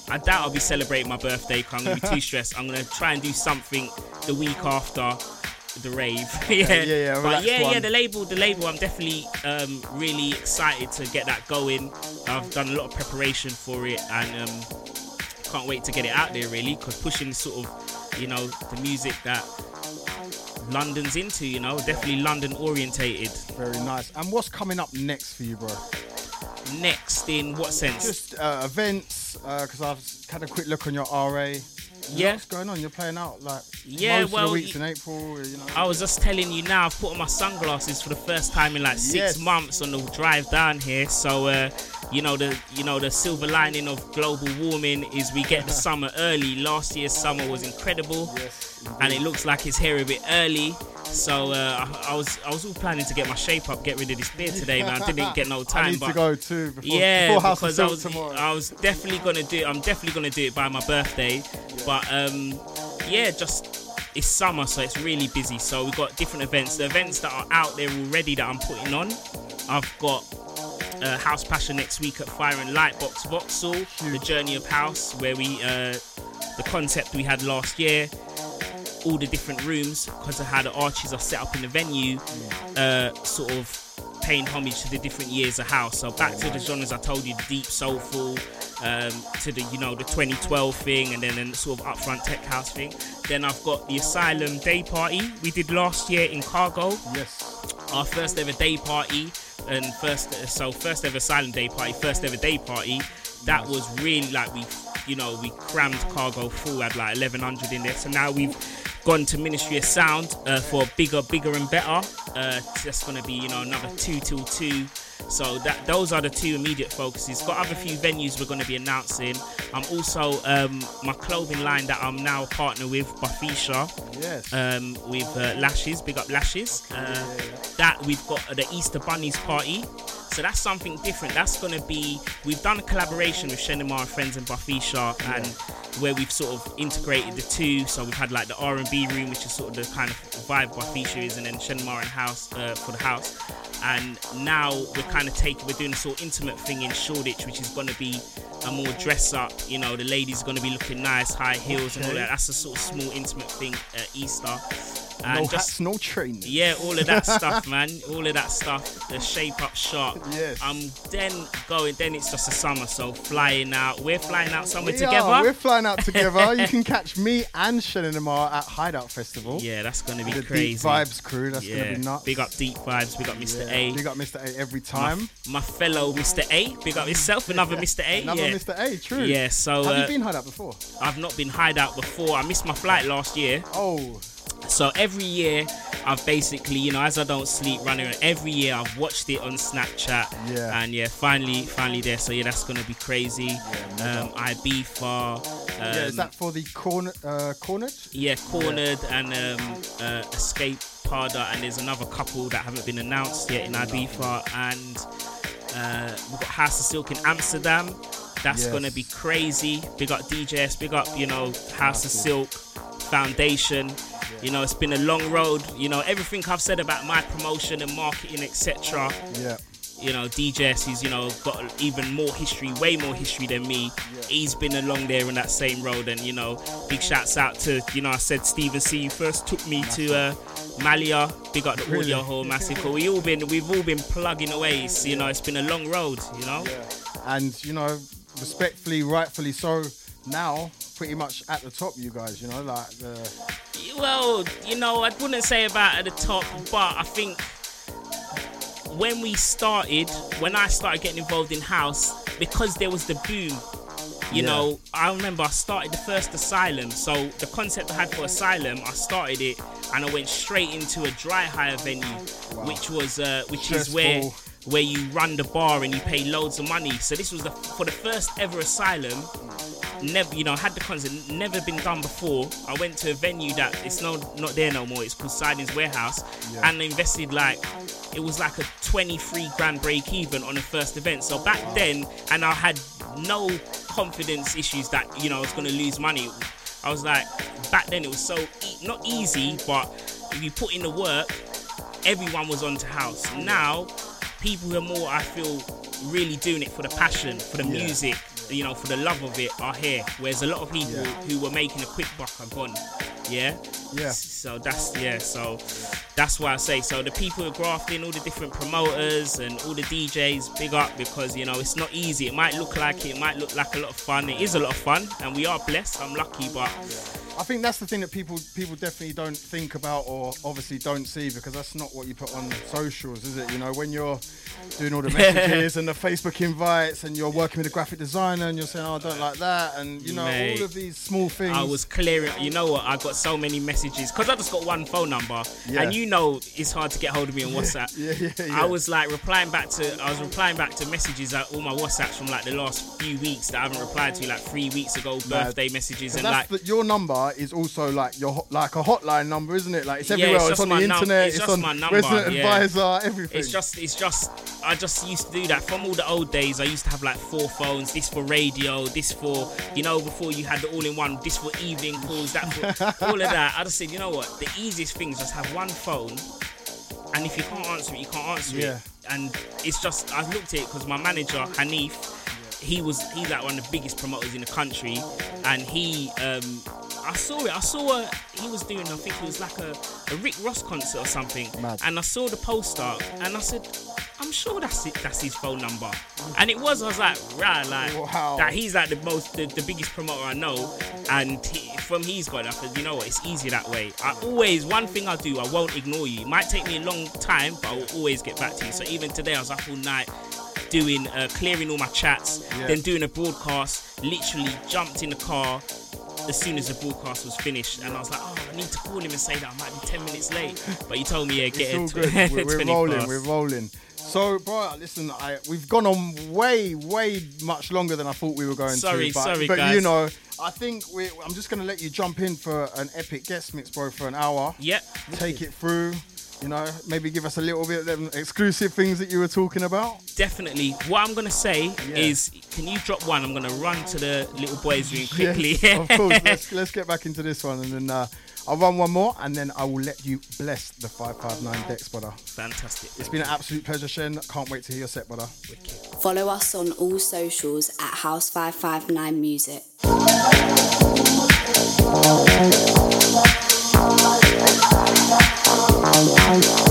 I doubt I'll be celebrating my birthday. 'cause I'm gonna be too stressed. I'm gonna try and do something the week after the rave. yeah, yeah, yeah, But yeah, yeah, the label, the label. I'm definitely um, really excited to get that going. I've done a lot of preparation for it, and um, can't wait to get it out there really because pushing sort of you know the music that london's into you know definitely london orientated Very nice. And what's coming up next for you, bro? Next in what sense Just uh, events, because I've had a quick look on your RA. Yeah. What's going on? You're playing out like Yeah, most well, of the weeks in April. You know. I was just telling you now, I've put on my sunglasses for the first time in like six Yes. months on the drive down here. So, uh, you know the you know the silver lining of global warming is we get the summer early. Last year's summer was incredible, Yes, and it looks like it's here a bit early. So uh, I, I was I was all planning to get my shape up, get rid of this beard today, man. Didn't get no time, I need but to go too before, yeah, before House because I was tomorrow. I was definitely gonna do. I'm definitely gonna do it by my birthday. But um, yeah, just it's summer, so it's really busy. So we've got different events. The events that are out there already that I'm putting on. I've got uh, House Passion next week at Fire and Lightbox Vauxhall, the Journey of House, where we uh, the concept we had last year. All the different rooms, because of how the arches are set up in the venue, uh, sort of paying homage to the different years of house. So back to the genres I told you, the deep soulful, um, to the you know the 2012 thing, and then the sort of upfront tech house thing. Then I've got the Asylum Day Party we did last year in Cargo yes. our first ever day party and first so first ever Asylum day party first ever day party that was really like we you know we crammed cargo full had like 1100 in there so now we've gone to ministry of sound uh, for bigger bigger and better uh that's gonna be you know another two till two so that those are the two immediate focuses got other few venues we're going to be announcing i'm also um my clothing line that i'm now partner with Bafisha Yes. um, with uh, Lashes, big up Lashes. Uh, that we've got the Easter Bunnies party. So that's something different. That's gonna be. We've done a collaboration with Shenimar and Friends and Buffisha, and where we've sort of integrated the two. So we've had like the R and B room, which is sort of the kind of vibe Buffisha is, and then Shenimar and House uh, for the house. And now we're kind of taking, we're doing a sort of intimate thing in Shoreditch, which is gonna be a more dress up. You know, the ladies are gonna be looking nice, high heels and all that. That's a sort of small intimate thing at Easter. And no just hats, no trainers. yeah, all of that stuff, man. All of that stuff. The shape up sharp. Yes. I'm then going. Then it's just a summer, so flying out. We're flying out somewhere We together. are. We're flying out together. you can catch me and Shenin Amar at Hideout Festival. yeah, that's gonna be The crazy. Deep Vibes crew. That's yeah, gonna be nuts. big up deep vibes. Big up Mr. Yeah. A. Big up Mr. A every time. my fellow Mr. A. Big up yourself, another Mr. A. Another yeah. Mr. A. True. Yeah, so Have uh, you been Hideout before? I've not been hideout before. I missed my flight last year. Oh, So every year, I've basically, you know, as I don't sleep, running around, every year I've watched it on Snapchat. Yeah. And yeah, finally, finally there. So yeah, that's gonna be crazy. no um, Ibiza. Um, yeah. Is that for the corner? Uh, cornered? yeah, cornered and um, uh, escape Pada, and there's another couple that haven't been announced yet in Ibiza, and uh, we've got House of Silk in Amsterdam. That's Yes. gonna be crazy. Big up DJS, big up, you know, House of Silk Foundation. You know, it's been a long road. You know, everything I've said about my promotion and marketing, etc. Yeah. You know, DJS, who's you know got even more history, way more history than me. He's been along there in that same road, and you know, big shouts out to you know I said Stephen C. You First took me to uh, Malia. Big up the Really? audio hall, massive. We all been, we've all been plugging away. So, you know, it's been a long road. You know. And you know, respectfully, rightfully so. Now, pretty much at the top, you guys. You know, like the Well, you know, I wouldn't say about at the top, but I think when we started, when I started getting involved in house, because there was the boom. You Yeah. know, I remember I started the first Asylum. So the concept I had for Asylum, I started it and I went straight into a dry hire venue, which was uh, which is where Stressful. Where you run the bar and you pay loads of money. So this was the for the first ever Asylum never you know had the concept never been done before. I went to a venue that it's no not there no more. It's called sidings warehouse. Yeah. and I invested like it was like a 23 grand break even on the first event. So back then and i had no confidence issues that you know i was going to lose money. I was like back then it was so e- not easy but if you put in the work everyone was onto house. Now people who are more i feel really doing it for the passion for the Yeah. music you know for the love of it are here whereas a lot of people Yeah. who were making a quick buck are gone yeah Yeah. so that's yeah so that's why i say so the people who are grafting all the different promoters and all the djs big up because you know it's not easy it might look like it, it might look like a lot of fun it is a lot of fun and we are blessed i'm lucky but I think that's the thing that people people definitely don't think about or obviously don't see because that's not what you put on socials, is it? You know, when you're doing all the messages and the Facebook invites and you're working with a graphic designer and you're saying, "Oh, I don't like that," and you know, Mate. all of these small things. I was clearing. You know what? I got so many messages because I just got one phone number, Yeah. and you know it's hard to get hold of me on WhatsApp. Yeah, yeah, yeah. I was like replying back to. I was replying back to messages at all my WhatsApps from like the last few weeks that I haven't replied to, like three weeks ago, birthday messages, and like the, your number is also like your like a hotline number, isn't it? Like it's Yeah, everywhere. it's it's, on the num- internet. it's it's just on my number, resident yeah. advisor. Everything. It's just, it's just, I just used to do that from all the old days. I used to have like four phones. This for radio, this for, you know, before you had the all-in-one. This for evening calls, that for all of that. I just said, you know what? The easiest thing is just have one phone, and if you can't answer it, you can't answer Yeah. it. And it's just, I looked at it because my manager Hanif, he was, he's like one of the biggest promoters in the country, and he, um, I saw it. I saw a, he was doing. I think it was like a, a Rick Ross concert or something. Mad. And I saw the poster, and I said, I'm sure that's it. That's his phone number. And it was. I was like, right, like Wow. that. He's like the most, the, the biggest promoter I know. And he, from he's got, it, I said, you know what? It's easier that way. I always one thing I do. I won't ignore you. It might take me a long time, but I will always get back to you. So even today, I was up all night doing uh, clearing all my chats, Yeah. then doing a broadcast. Literally jumped in the car as soon as the broadcast was finished, and I was like, "Oh, I need to call him and say that I might be ten minutes late." But he told me, "Yeah, get it's it." good. We're, we're 20 rolling. past. We're rolling. So, bro, listen, I, we've gone on way, way much longer than I thought we were going Sorry, to. But, sorry, but guys. you know, I think we, I'm just going to let you jump in for an epic guest mix, bro, for an hour. Yep. Take it through. You know, maybe give us a little bit of them exclusive things that you were talking about. Definitely. What I'm gonna say Yeah. is, can you drop one? I'm gonna run to the little boys' room quickly. Yes, of course. Let's, let's get back into this one, and then uh, I'll run one more, and then I will let you bless the 559 decks, brother. Fantastic. It's been an absolute pleasure, Shen. Can't wait to hear your set, brother. Follow us on all socials at House559 Music yeah, yeah.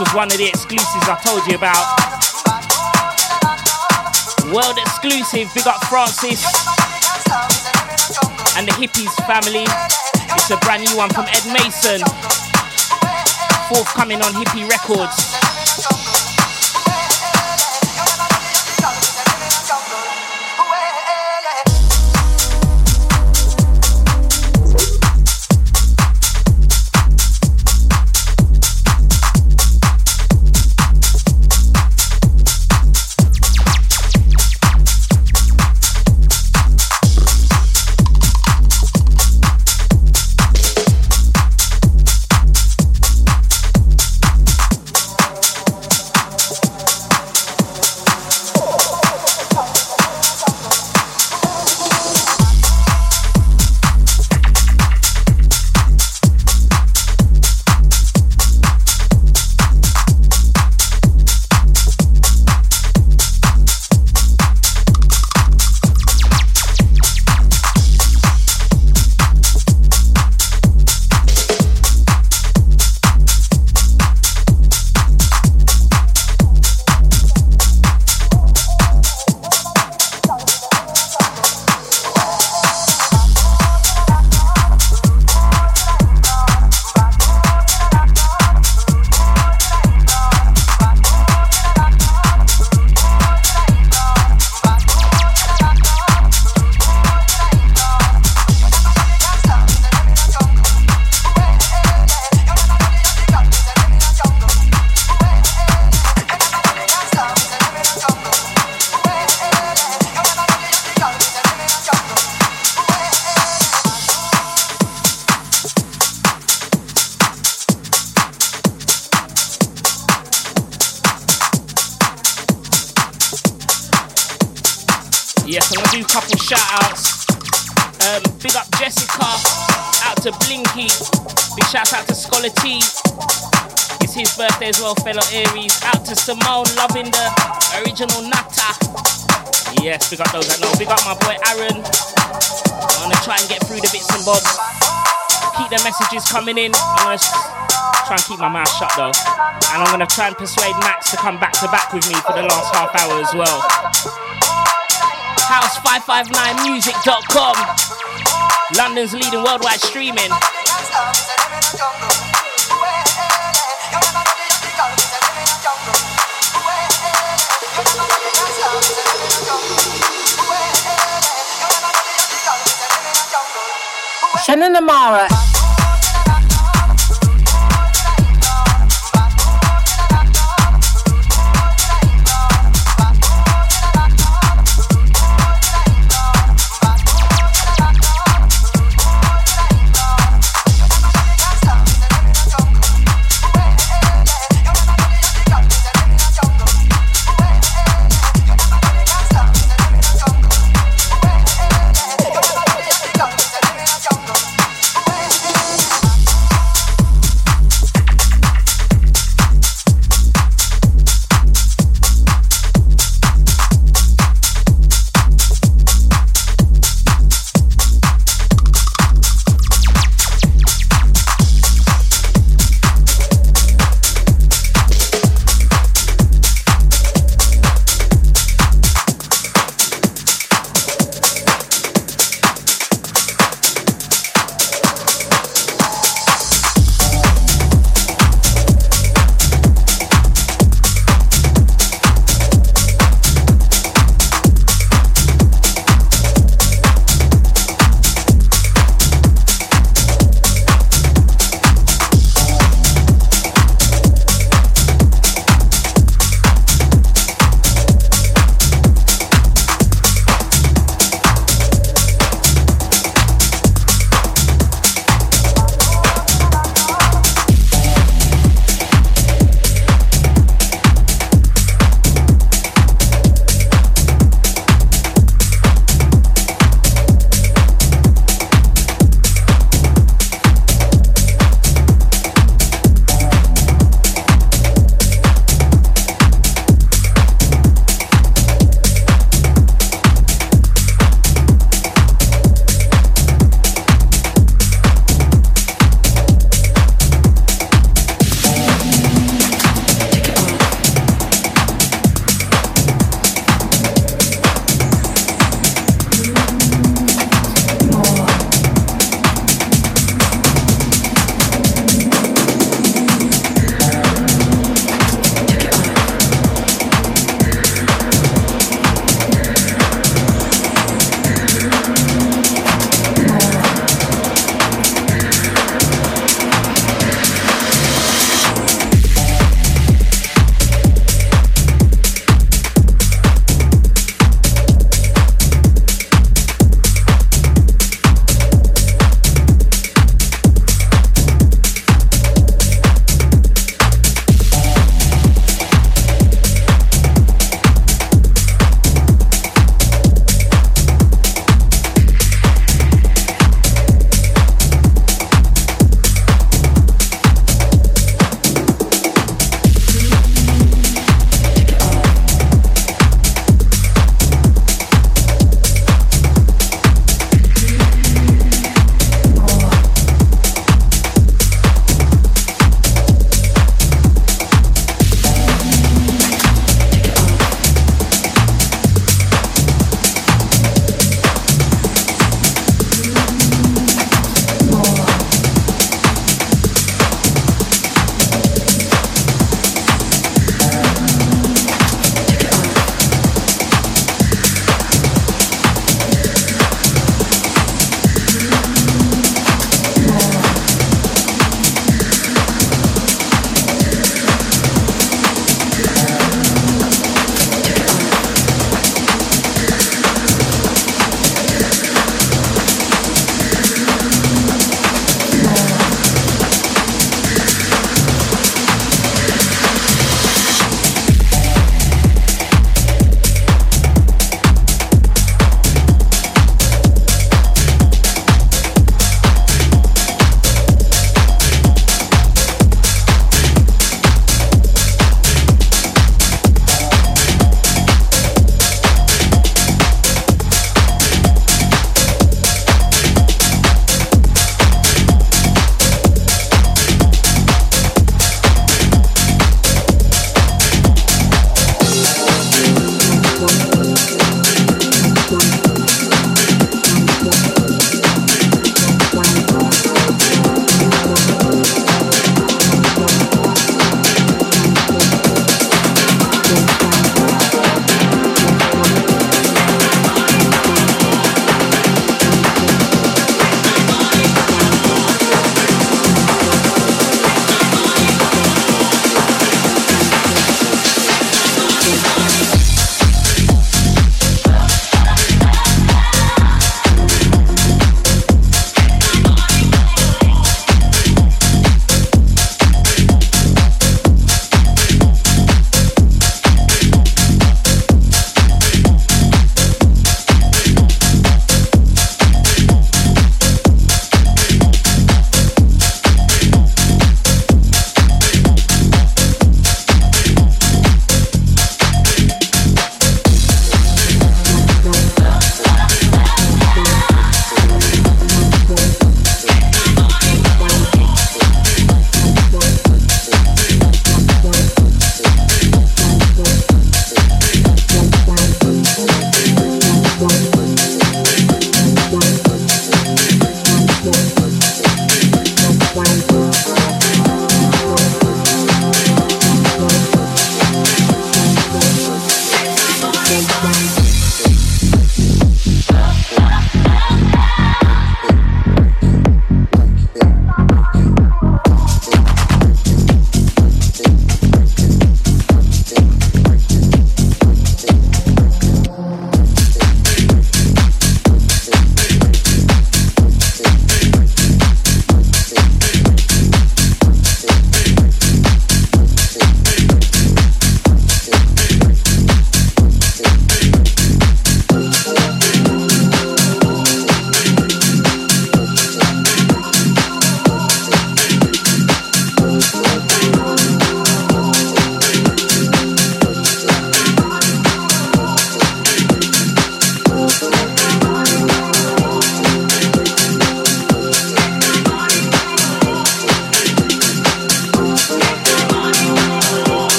Was one of the exclusives I told you about. World exclusive, big up Francis and the Hippies family. It's a brand new one from Ed Mason, forthcoming on Hippie Records. Coming in. I'm gonna try and keep my mouth shut though. And I'm gonna try and persuade Max to come back to back with me for the last half hour as well house559music.com. London's leading worldwide streaming. Shenin Amara.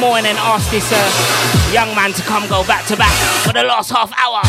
More and ask this uh, young man to come go back to back for the last half hour.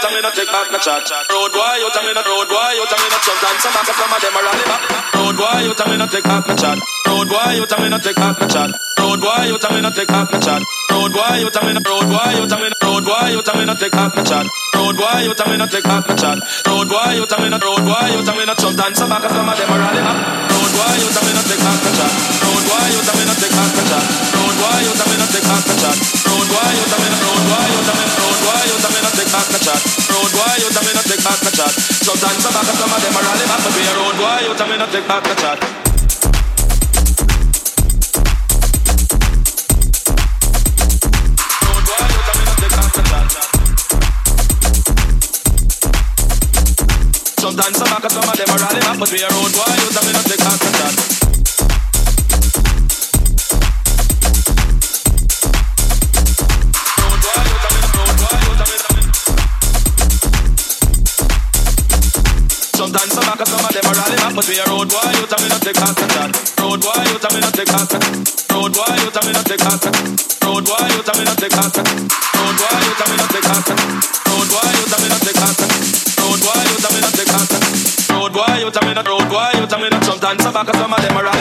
out and me not take back no chat. Road why? out and me not road why? out and me not chop down. Some back some of them are rally back. Road why? out and me not take back no chat. Road why? out and me not take back no chat. Road why? out and me not take back no chat. Road why? out and me not road why? out and me not road why? out and me not take back no chat. Road why? out and me not take back no chat. Road why? out and me not road why? out and me not chop down. Some back some of them are rally back. Road why? out and me not take back no chat. Road why? out and me not take back no chat. Road why? out and me not take back no chat. Road why? out me not take back the chat. Sometimes some of some of them are rally back, but we are Road boy, you tell me not take class. Road boy, you tell me not take class. Road boy, you me not take class. Road boy, take me not take class. Road boy, take me not. Road boy, you me not. Sometimes I back up some of them around.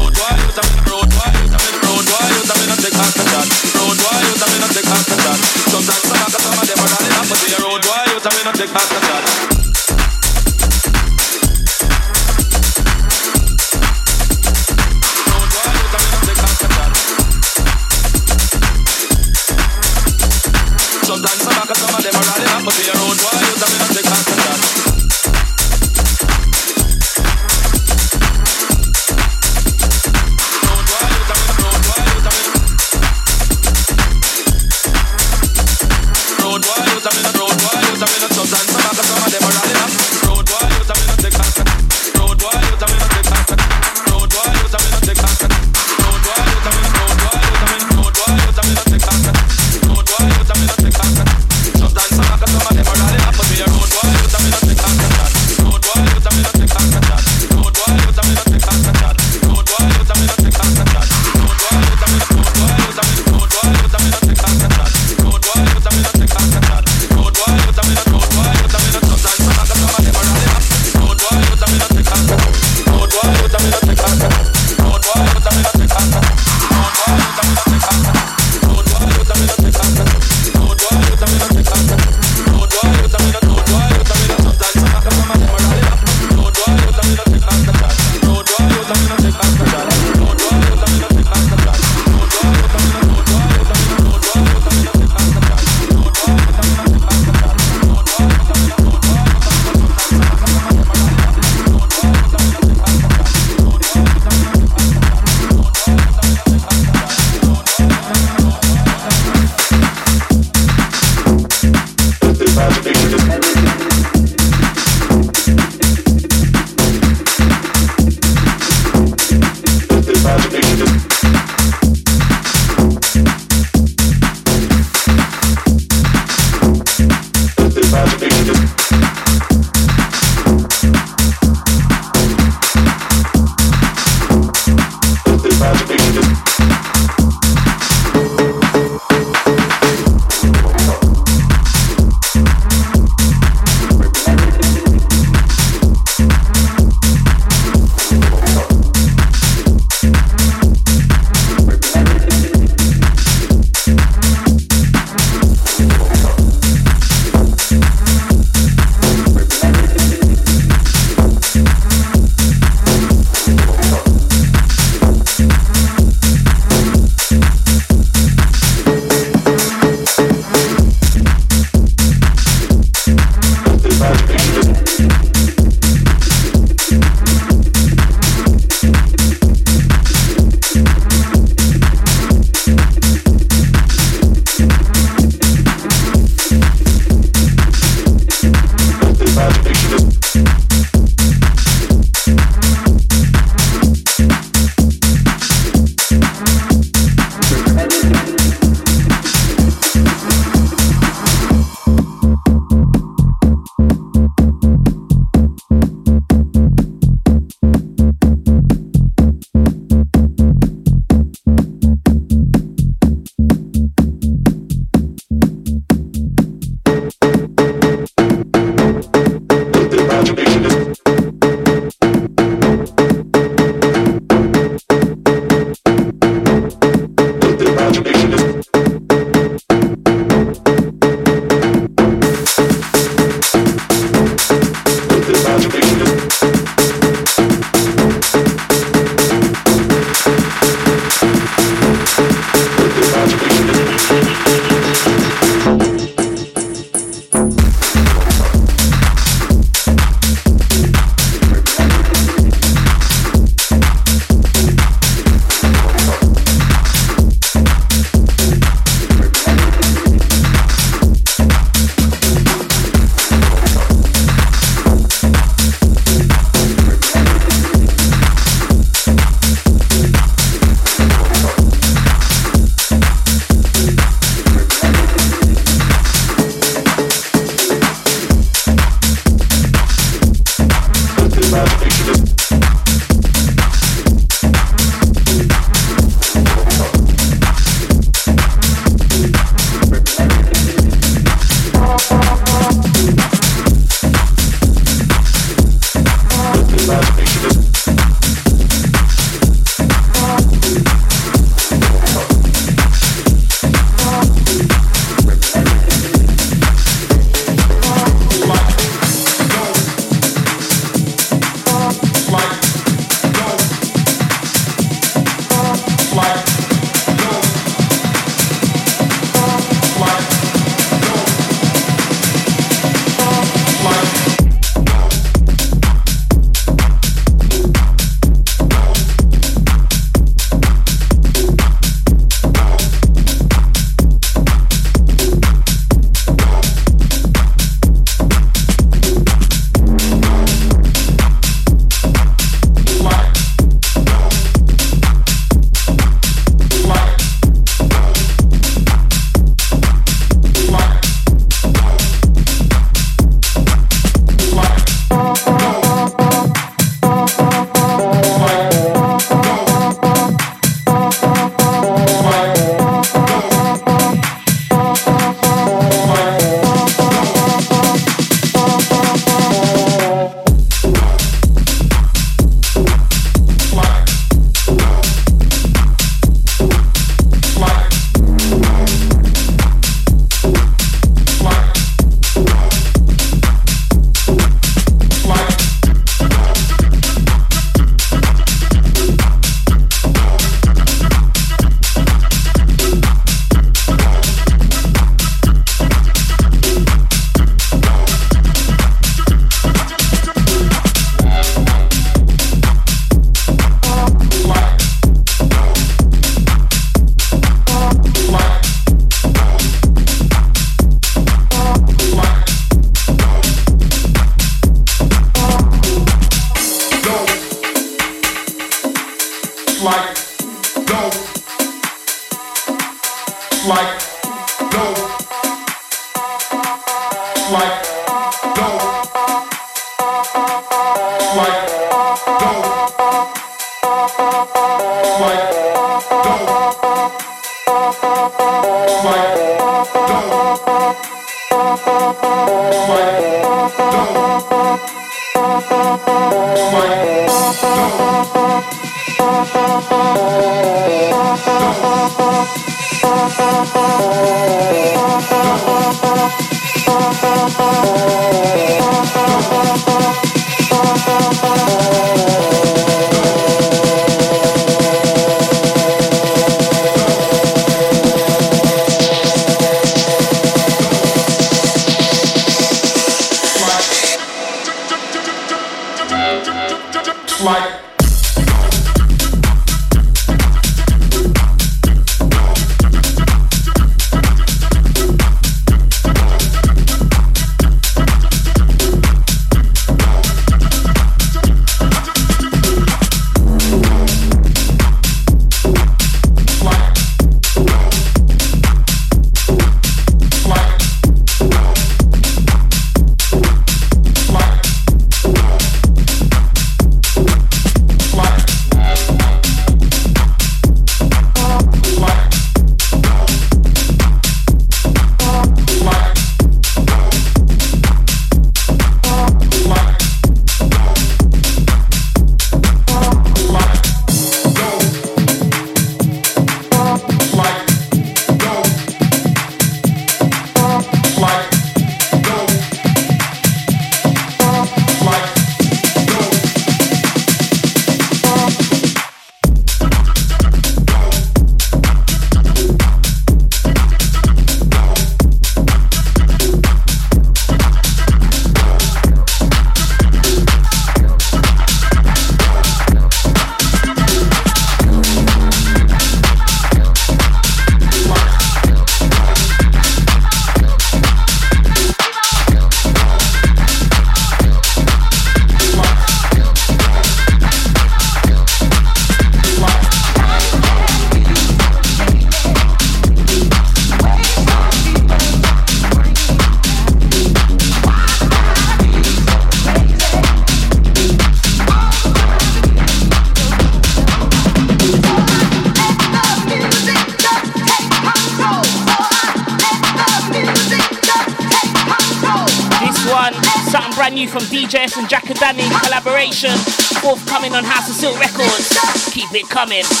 they coming.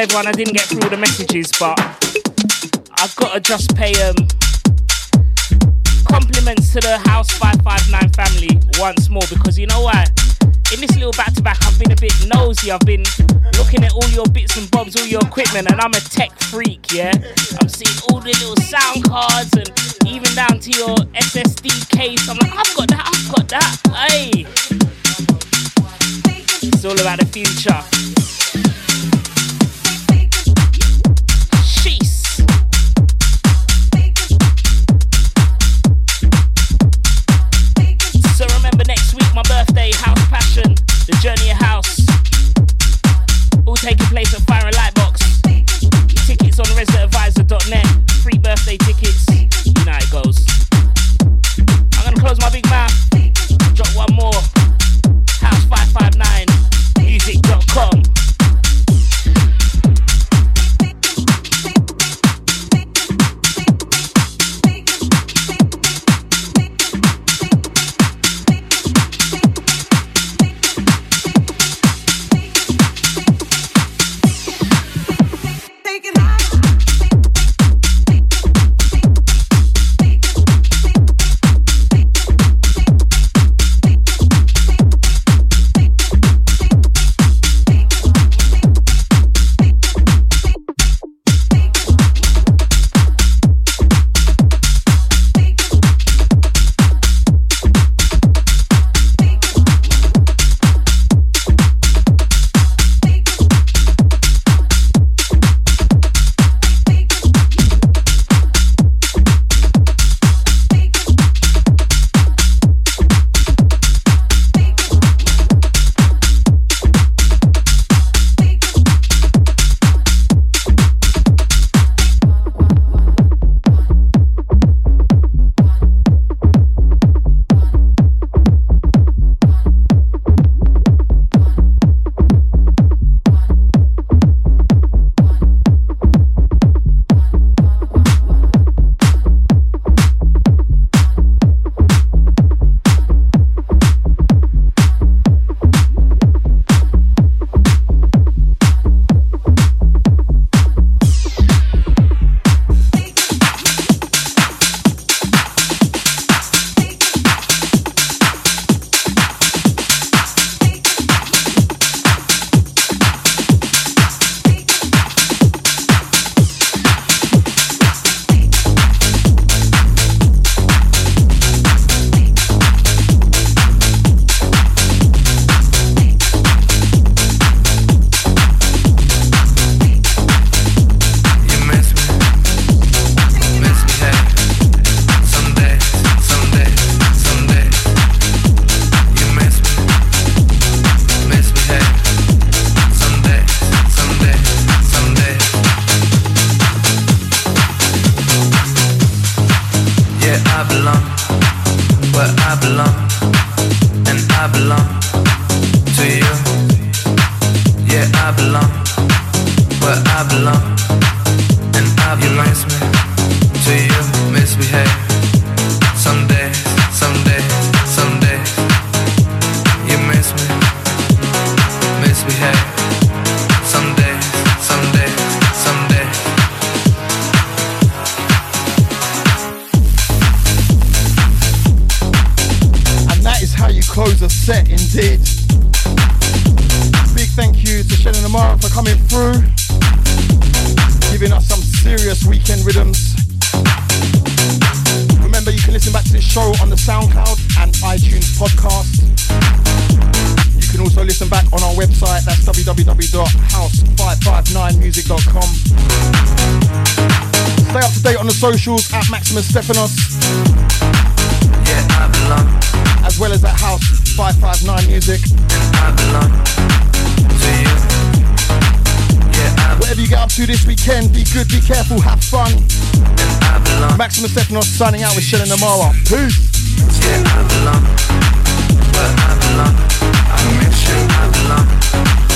everyone. I didn't get through all the messages, but I've gotta just pay um compliments to the House 559 family once more because you know why? In this little back to back, I've been a bit nosy. I've been looking at all your bits and bobs, all your equipment, and I'm a tech freak, yeah? I'm seeing all the little sound cards and even down to your SSD case. I'm like, I've got that, I've got that. Hey! It's all about the future. Podcast. You can also listen back on our website, that's www.house559music.com. Stay up to date on the socials at Maximus Stephanos. Yeah, I belong. As well as at House 559 Music. Yeah, I Whatever you get up to this weekend, be good, be careful, have fun. Maximus Stephanos signing out with Shenin Amara. Peace. Yeah, I belong. But I belong. I make sure I belong